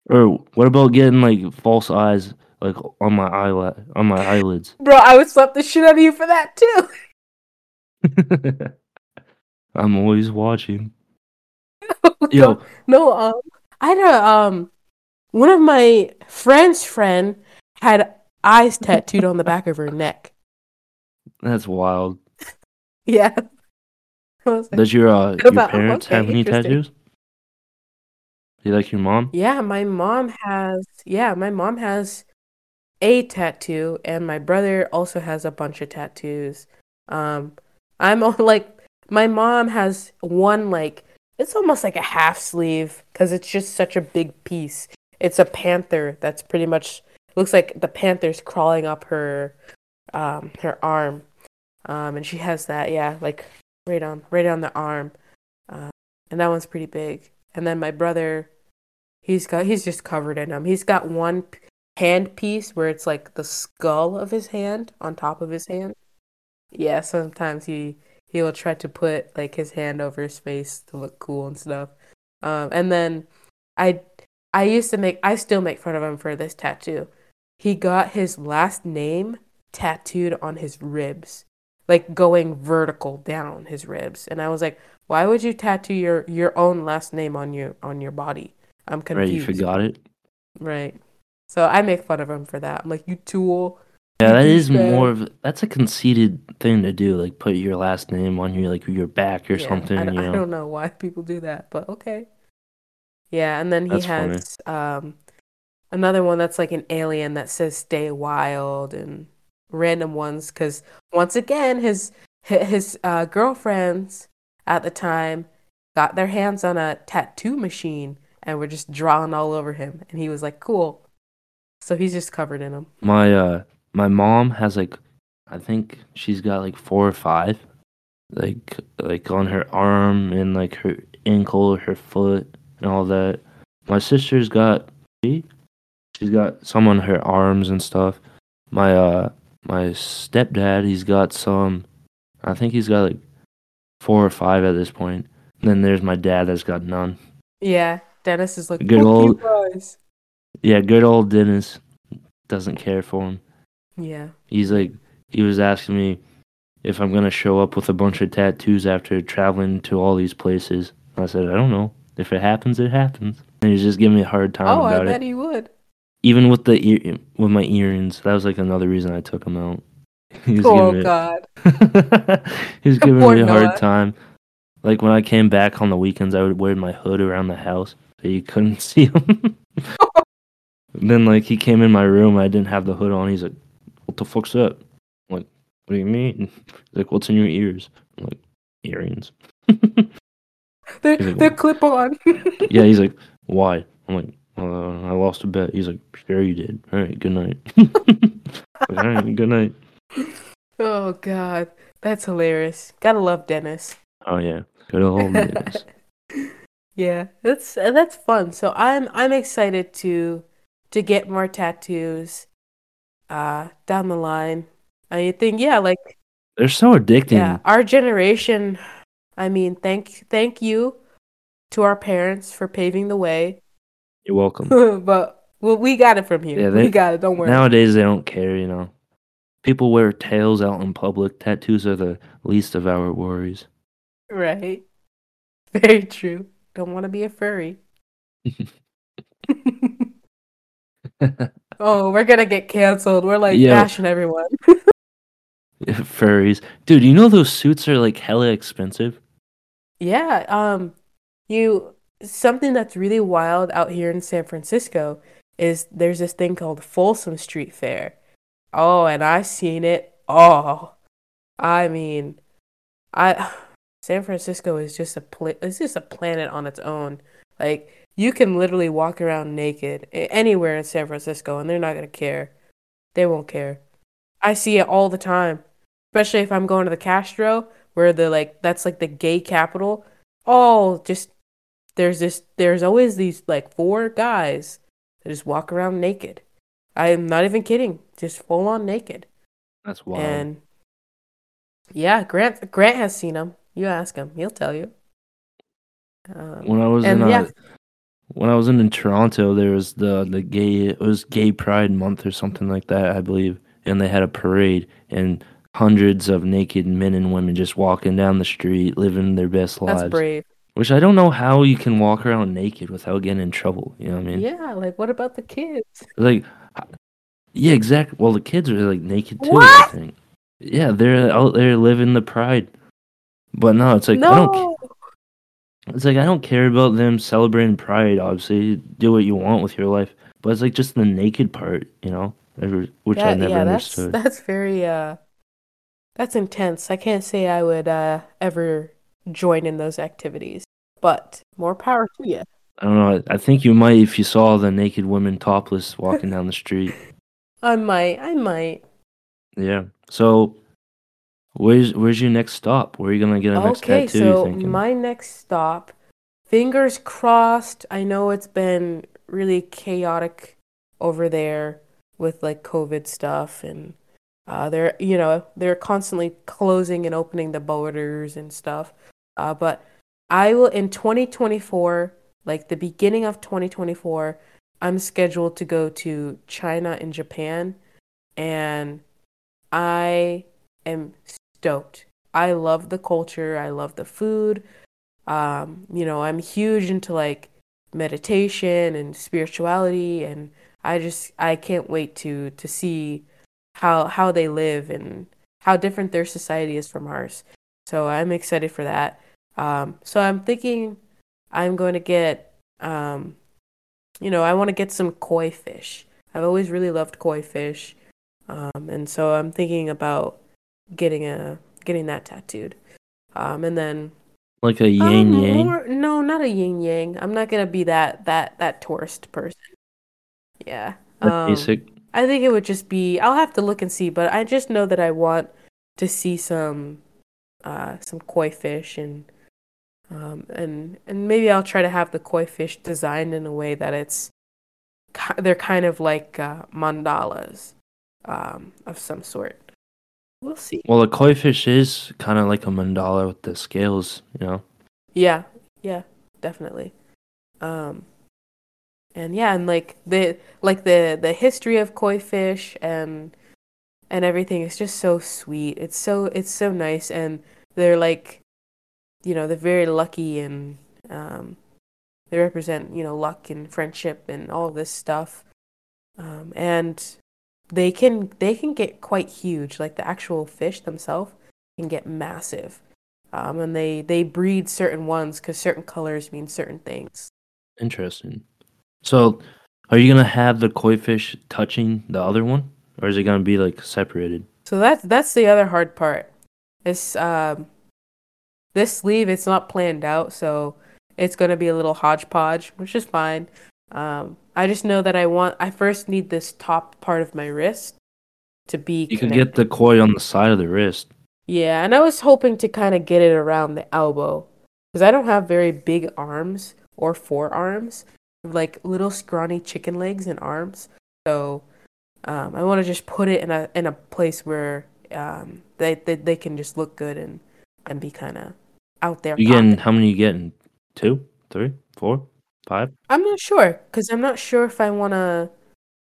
Or what about getting like false eyes like on my eyelid on my eyelids? Bro, I would slap the shit out of you for that too. I'm always watching. Yo, No, um, I had a um, one of my friend's friend had eyes tattooed on the back of her neck. that's wild. Yeah. Like, Does your uh your about- parents okay, have any tattoos? Do you like your mom? yeah, my mom has. Yeah, my mom has a tattoo, and my brother also has a bunch of tattoos. Um, I'm all, like, my mom has one like it's almost like a half sleeve because it's just such a big piece. It's a panther that's pretty much looks like the panther's crawling up her um her arm. Um and she has that, yeah, like right on right on the arm. Uh, and that one's pretty big. And then my brother he's got he's just covered in them. He's got one hand piece where it's like the skull of his hand on top of his hand. Yeah, sometimes he he will try to put like his hand over his face to look cool and stuff. Um, and then I I used to make I still make fun of him for this tattoo. He got his last name tattooed on his ribs, like going vertical down his ribs. And I was like, why would you tattoo your your own last name on your on your body? I'm confused. Right, you forgot it. Right. So I make fun of him for that. I'm like, you tool. Yeah, that is more of that's a conceited thing to do. Like put your last name on your like your back or Yeah, something. I, you I don't know why people do that, but okay. Yeah, and then he That's has um another one that's like an alien that says "Stay Wild" and random ones because once again his his uh, girlfriends at the time got their hands on a tattoo machine and were just drawing all over him, and he was like, "Cool." So he's just covered in them. My uh my mom has like I think she's got like four or five. Like like on her arm and like her ankle, her foot, and all that. My sister's got she's got some on her arms and stuff. My uh my stepdad, he's got some. I think he's got like four or five at this point. And then there's my dad that's got none. Yeah, Dennis is like Good old-. Yeah, good old Dennis doesn't care for him. Yeah. He's like, he was asking me if I'm gonna show up with a bunch of tattoos after traveling to all these places. I said, I don't know. If it happens, it happens. And he's just giving me a hard time Oh, I bet it. he would. Even with the ear, with my earrings, that was like another reason I took him out. He was Oh giving me- God. he was giving Poor me a hard time. Like when I came back on the weekends, I would wear my hood around the house so you couldn't see him. then like he came in my room, I didn't have the hood on. He's like, "What the fuck's up?" I'm like, "What do you mean?" He's like, "What's in your ears?" I'm like, "Earrings." They're, like, they're clip on. yeah, he's like, "Why?" I'm like, uh, "I lost a bet." He's like, "Sure you did." All right, good night. All right, good night. oh God, that's hilarious. Gotta love Dennis. Oh yeah, good old Dennis. yeah, that's that's fun. So I'm I'm excited to to get more tattoos uh down the line. I think yeah, like They're so addicting. yeah, our generation. I mean, thank thank you to our parents for paving the way. You're welcome. but well, we got it from you. Yeah, they- we got it. Don't worry. Nowadays, they don't care, you know. People wear tails out in public. Tattoos are the least of our worries. Right. Very true. Don't want to be a furry. oh, we're gonna get canceled. We're like Yeah. bashing everyone. Furries. Dude, you know those suits are like hella expensive? Yeah. Um, you something that's really wild out here in San Francisco is there's this thing called Folsom Street Fair. Oh, and I've seen it. Oh, I mean, I San Francisco is just a pla- it's just a planet on its own. Like you can literally walk around naked anywhere in San Francisco, and they're not gonna care. They won't care. I see it all the time, especially if I'm going to the Castro, where the like that's like the gay capital. All just there's this there's always these like four guys that just walk around naked. I'm not even kidding, just full on naked. That's wild. And yeah, Grant Grant has seen him. You ask him, he'll tell you. Um, when I was in uh, yeah. When I was in, in Toronto, there was the the gay it was Gay Pride Month or something like that, I believe, and they had a parade and hundreds of naked men and women just walking down the street, living their best that's lives. brave. Which I don't know how you can walk around naked without getting in trouble. You know what I mean? Yeah, like what about the kids? Like, yeah, exactly. Well, the kids are like naked too. I What? think. Yeah, they're oh, out there living the pride. But no, it's like I don't. It's like I don't care about them celebrating pride. Obviously, do what you want with your life. But it's like just the naked part, you know, which I That- never yeah, that's understood. that's very uh that's intense. I can't say I would uh ever join in those activities. But more power to you. I don't know. I, I think you might if you saw the naked women topless walking down the street. I might. I might. Yeah. So, where's where's your next stop? Where are you gonna get a next tattoo? you so my next stop, fingers crossed. I know it's been really chaotic over there with like COVID stuff and uh they're you know, they're constantly closing and opening the borders and stuff. Uh but I will in 2024, like the beginning of 2024, I'm scheduled to go to China and Japan and I am stoked. I love the culture. I love the food. Um, you know, I'm huge into like meditation and spirituality and I just I can't wait to to see how how they live and how different their society is from ours. So I'm excited for that. Um, so I'm thinking I'm going to get um, you know, I want to get some koi fish. I've always really loved koi fish. Um, and so I'm thinking about getting a getting that tattooed. Um, and then like a yin um, yang. more- no, not a yin yang. I'm not gonna be that that that tourist person. Yeah. Um, basic. I think it would just be. I'll have to look and see, but I just know that I want to see some uh some koi fish and Um, and and maybe I'll try to have the koi fish designed in a way that it's they're kind of like uh, mandalas um, of some sort. We'll see. Well, a koi fish is kind of like a mandala with the scales, you know. Yeah, yeah, definitely. Um, and yeah, and like the like the the history of koi fish and and everything is just so sweet. It's so it's so nice, and they're like, you know, they're very lucky and um, they represent you know luck and friendship and all this stuff. Um, and they can they can get quite huge. Like the actual fish themselves can get massive. Um, and they they breed certain ones because certain colors mean certain things. Interesting. So, are you gonna have the koi fish touching the other one, or is it gonna be like separated? So that's that's the other hard part. It's um, this sleeve it's not planned out, so it's gonna be a little hodgepodge, which is fine. Um, I just know that I want. I first need this top part of my wrist to be. You can get the koi on the side of the wrist. Yeah, and I was hoping to kind of get it around the elbow because I don't have very big arms or forearms, like little scrawny chicken legs and arms. So um, I want to just put it in a in a place where um, they, they they can just look good and and be kind of out there. You getting how many? You getting two, three, four, five? I'm not sure because I'm not sure if I want to.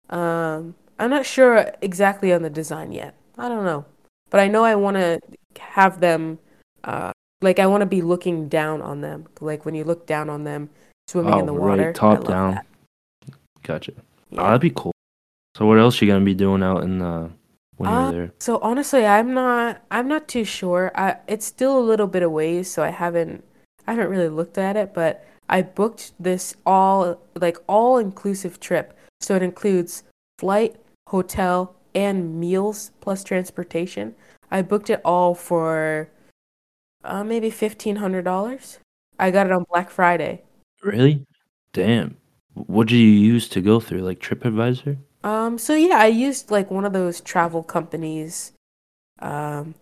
Um, I'm not sure exactly on the design yet. I don't know, but I know I want to have them. Uh, like I want to be looking down on them. Like when you look down on them, swimming oh, in the water. Right, top down. That. Gotcha. Yeah. Oh, that'd be cool. So what else you gonna be doing out in the when uh, you're there? So honestly, I'm not. I'm not too sure. I it's still a little bit of ways, so I haven't. I haven't really looked at it, but I booked this all like all inclusive trip. So it includes flight, hotel, and meals plus transportation. I booked it all for uh, maybe fifteen hundred dollars. I got it on Black Friday. Really? Damn. What did you use to go through? Like TripAdvisor? Um. So yeah, I used like one of those travel companies. Um.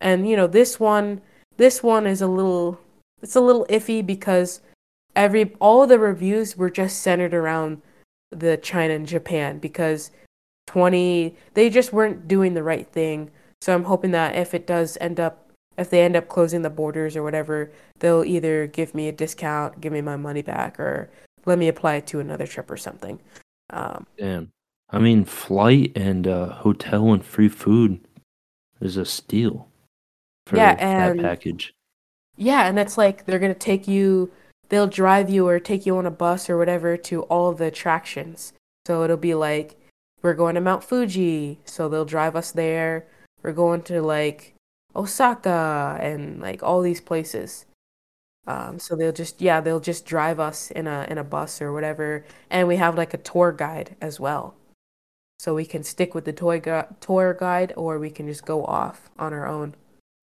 And you know this one, this one is a little, it's a little iffy because every all the reviews were just centered around the China and Japan because 20 they just weren't doing the right thing. So I'm hoping that if it does end up if they end up closing the borders or whatever, they'll either give me a discount, give me my money back, or let me apply it to another trip or something. Um, Damn. I mean, flight and uh, hotel and free food is a steal for yeah, that package. Yeah, and it's like they're gonna take you, they'll drive you or take you on a bus or whatever to all the attractions. So it'll be like we're going to Mount Fuji, so they'll drive us there. We're going to like Osaka and like all these places. Um, so they'll just yeah they'll just drive us in a in a bus or whatever, and we have like a tour guide as well, so we can stick with the toy gu- tour guide or we can just go off on our own.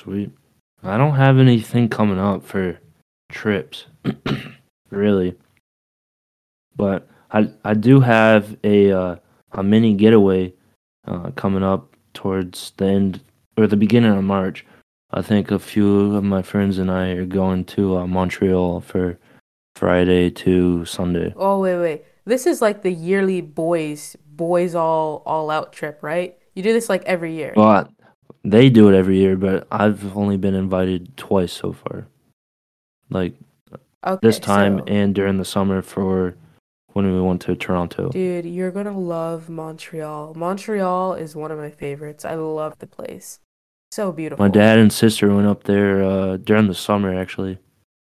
Sweet. I don't have anything coming up for trips, really, but I I do have a uh, a mini getaway uh, coming up towards the end or the beginning of March. I think a few of my friends and I are going to uh, Montreal for Friday to Sunday. Oh wait, wait. This is like the yearly boys boys all all out trip, right? You do this like every year. Well, they do it every year, but I've only been invited twice so far. Like okay, this time so... and during the summer for when we went to Toronto. Dude, you're gonna love Montreal. Montreal is one of my favorites. I love the place. So beautiful. My dad and sister went up there uh, during the summer actually,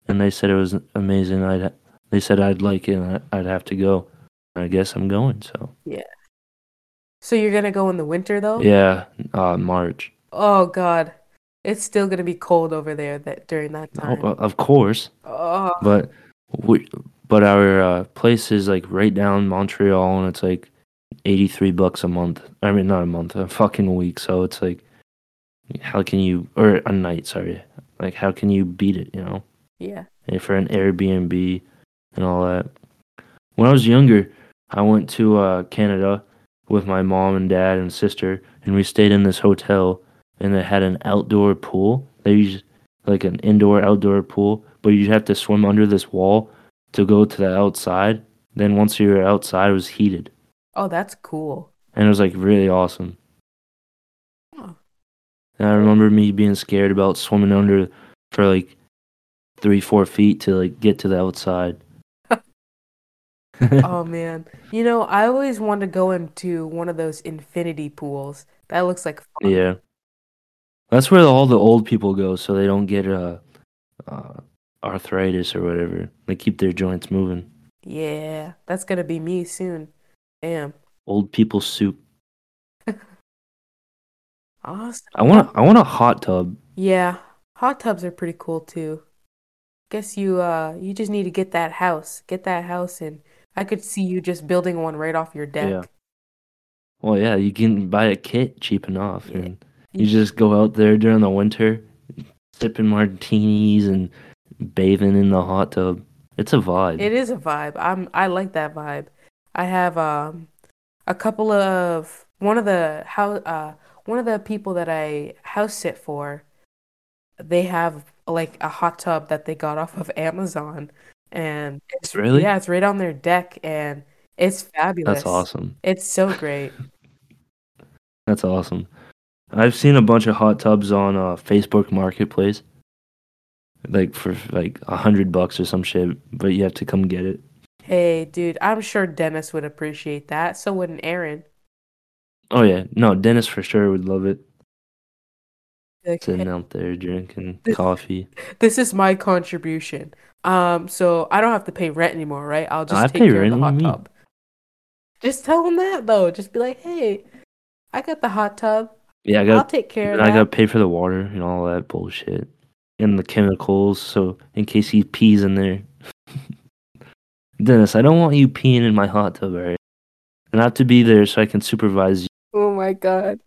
and they said it was amazing. I they said I'd like it. and I'd have to go. I guess I'm going. So yeah. So you're gonna go in the winter though? Yeah, uh, March. Oh God, it's still gonna be cold over there that during that oh, time. Oh, of course. Oh. But we, but our uh, place is like right down Montreal, and it's like eighty three bucks a month. I mean, not a month, a fucking week. So it's like how can you or a night sorry like how can you beat it you know yeah and for an airbnb and all that when i was younger i went to uh, canada with my mom and dad and sister and we stayed in this hotel and it had an outdoor pool they used like an indoor outdoor pool, but you'd have to swim under this wall to go to the outside. Then once you were outside, it was heated, Oh, that's cool. and it was like really awesome. Huh. And I remember me being scared about swimming under for like three, four feet to like get to the outside. oh man. You know, I always wanted to go into one of those infinity pools. That looks like fun. Yeah. That's where all the old people go so they don't get uh, uh arthritis or whatever. They keep their joints moving. Yeah, that's gonna be me soon. Damn. Old people soup. Awesome. I want I want a hot tub. Yeah, hot tubs are pretty cool too. Guess you uh you just need to get that house. Get that house and I could see you just building one right off your deck. Yeah. Well, yeah, you can buy a kit cheap enough Yeah. and you just go out there during the winter sipping martinis and bathing in the hot tub. It's a vibe. It is a vibe. I'm I like that vibe. I have um a couple of one of the how uh one of the people that I house sit for, they have like a hot tub that they got off of Amazon and it's Really? yeah, it's right on their deck and it's fabulous. That's awesome. It's so great. That's awesome. I've seen a bunch of hot tubs on uh, Facebook Marketplace, like for like a hundred bucks or some shit, but you have to come get it. Hey, dude, I'm sure Dennis would appreciate that. So wouldn't Aaron. Oh yeah, no, Dennis for sure would love it. Like, Sitting out there drinking This- coffee. this is my contribution. Um, so I don't have to pay rent anymore, right? I'll just I take pay care rent, of the hot tub. Just tell them that though. Just be like, hey, I got the hot tub. Yeah, I got. I'll take care of it. I that. gotta pay for the water and all that bullshit, and the chemicals. So in case he pees in there, Dennis, I don't want you peeing in my hot tub, alright? And I have to be there so I can supervise you. Oh my god.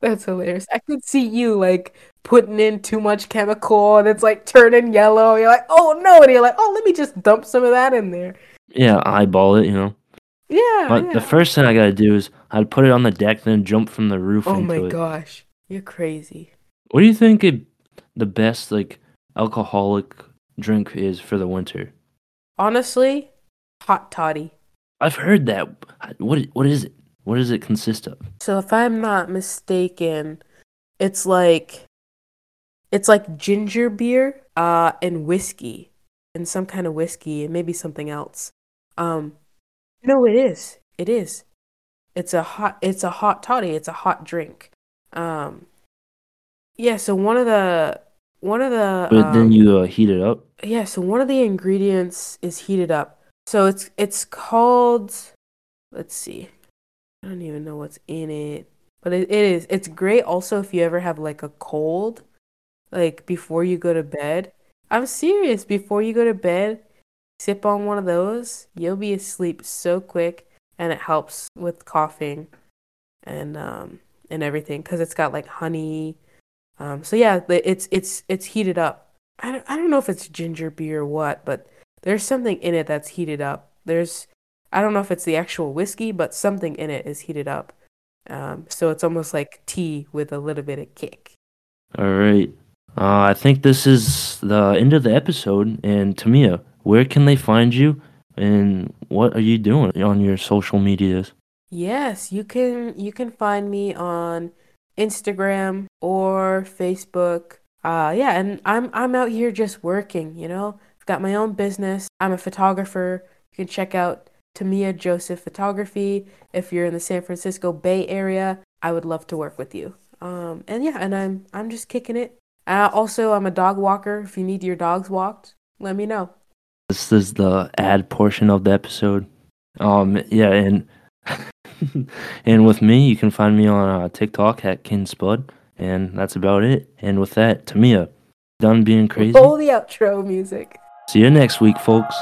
That's hilarious. I could see you like putting in too much chemical and it's like turning yellow. You're like, oh no, and you're like, oh, let me just dump some of that in there. Yeah, eyeball it, you know. Yeah, But yeah. the first thing I gotta do is I'd put it on the deck, then jump from the roof Oh my it. gosh. You're crazy. What do you think it, the best like alcoholic drink is for the winter? Honestly, hot toddy. I've heard that. What what is it? What does it consist of? So if I'm not mistaken, it's like it's like ginger beer, uh, and whiskey, and some kind of whiskey, and maybe something else. Um, no, it is. It is. It's a hot. It's a hot toddy. It's a hot drink. Um, yeah. So one of the one of the But then um, you uh, heat it up. yeah, so one of the ingredients is heated up. So it's it's called let's see. I don't even know what's in it. But it, it is it's great also if you ever have like a cold, like before you go to bed. I'm serious, before you go to bed, sip on one of those, you'll be asleep so quick and it helps with coughing and um and everything cuz it's got like honey. Um so yeah, it's it's it's heated up. I don't, I don't know if it's ginger beer or what, but there's something in it that's heated up. There's, I don't know if it's the actual whiskey, but something in it is heated up. Um, so it's almost like tea with a little bit of kick. All right. Uh, I think this is the end of the episode. And Tamiya, where can they find you? And what are you doing on your social medias? Yes, you can you can find me on Instagram or Facebook. Uh yeah, and I'm I'm out here just working, you know. I've got my own business. I'm a photographer. You can check out Tamiya Joseph Photography if you're in the San Francisco Bay Area. I would love to work with you. Um and yeah, and I'm I'm just kicking it. Uh, also, I'm a dog walker. If you need your dogs walked, let me know. This is the ad portion of the episode. Um, yeah, and and with me, you can find me on uh, TikTok at KingSpud, and that's about it. And with that, Tamiya, done being crazy. All the outro music. See you next week, folks.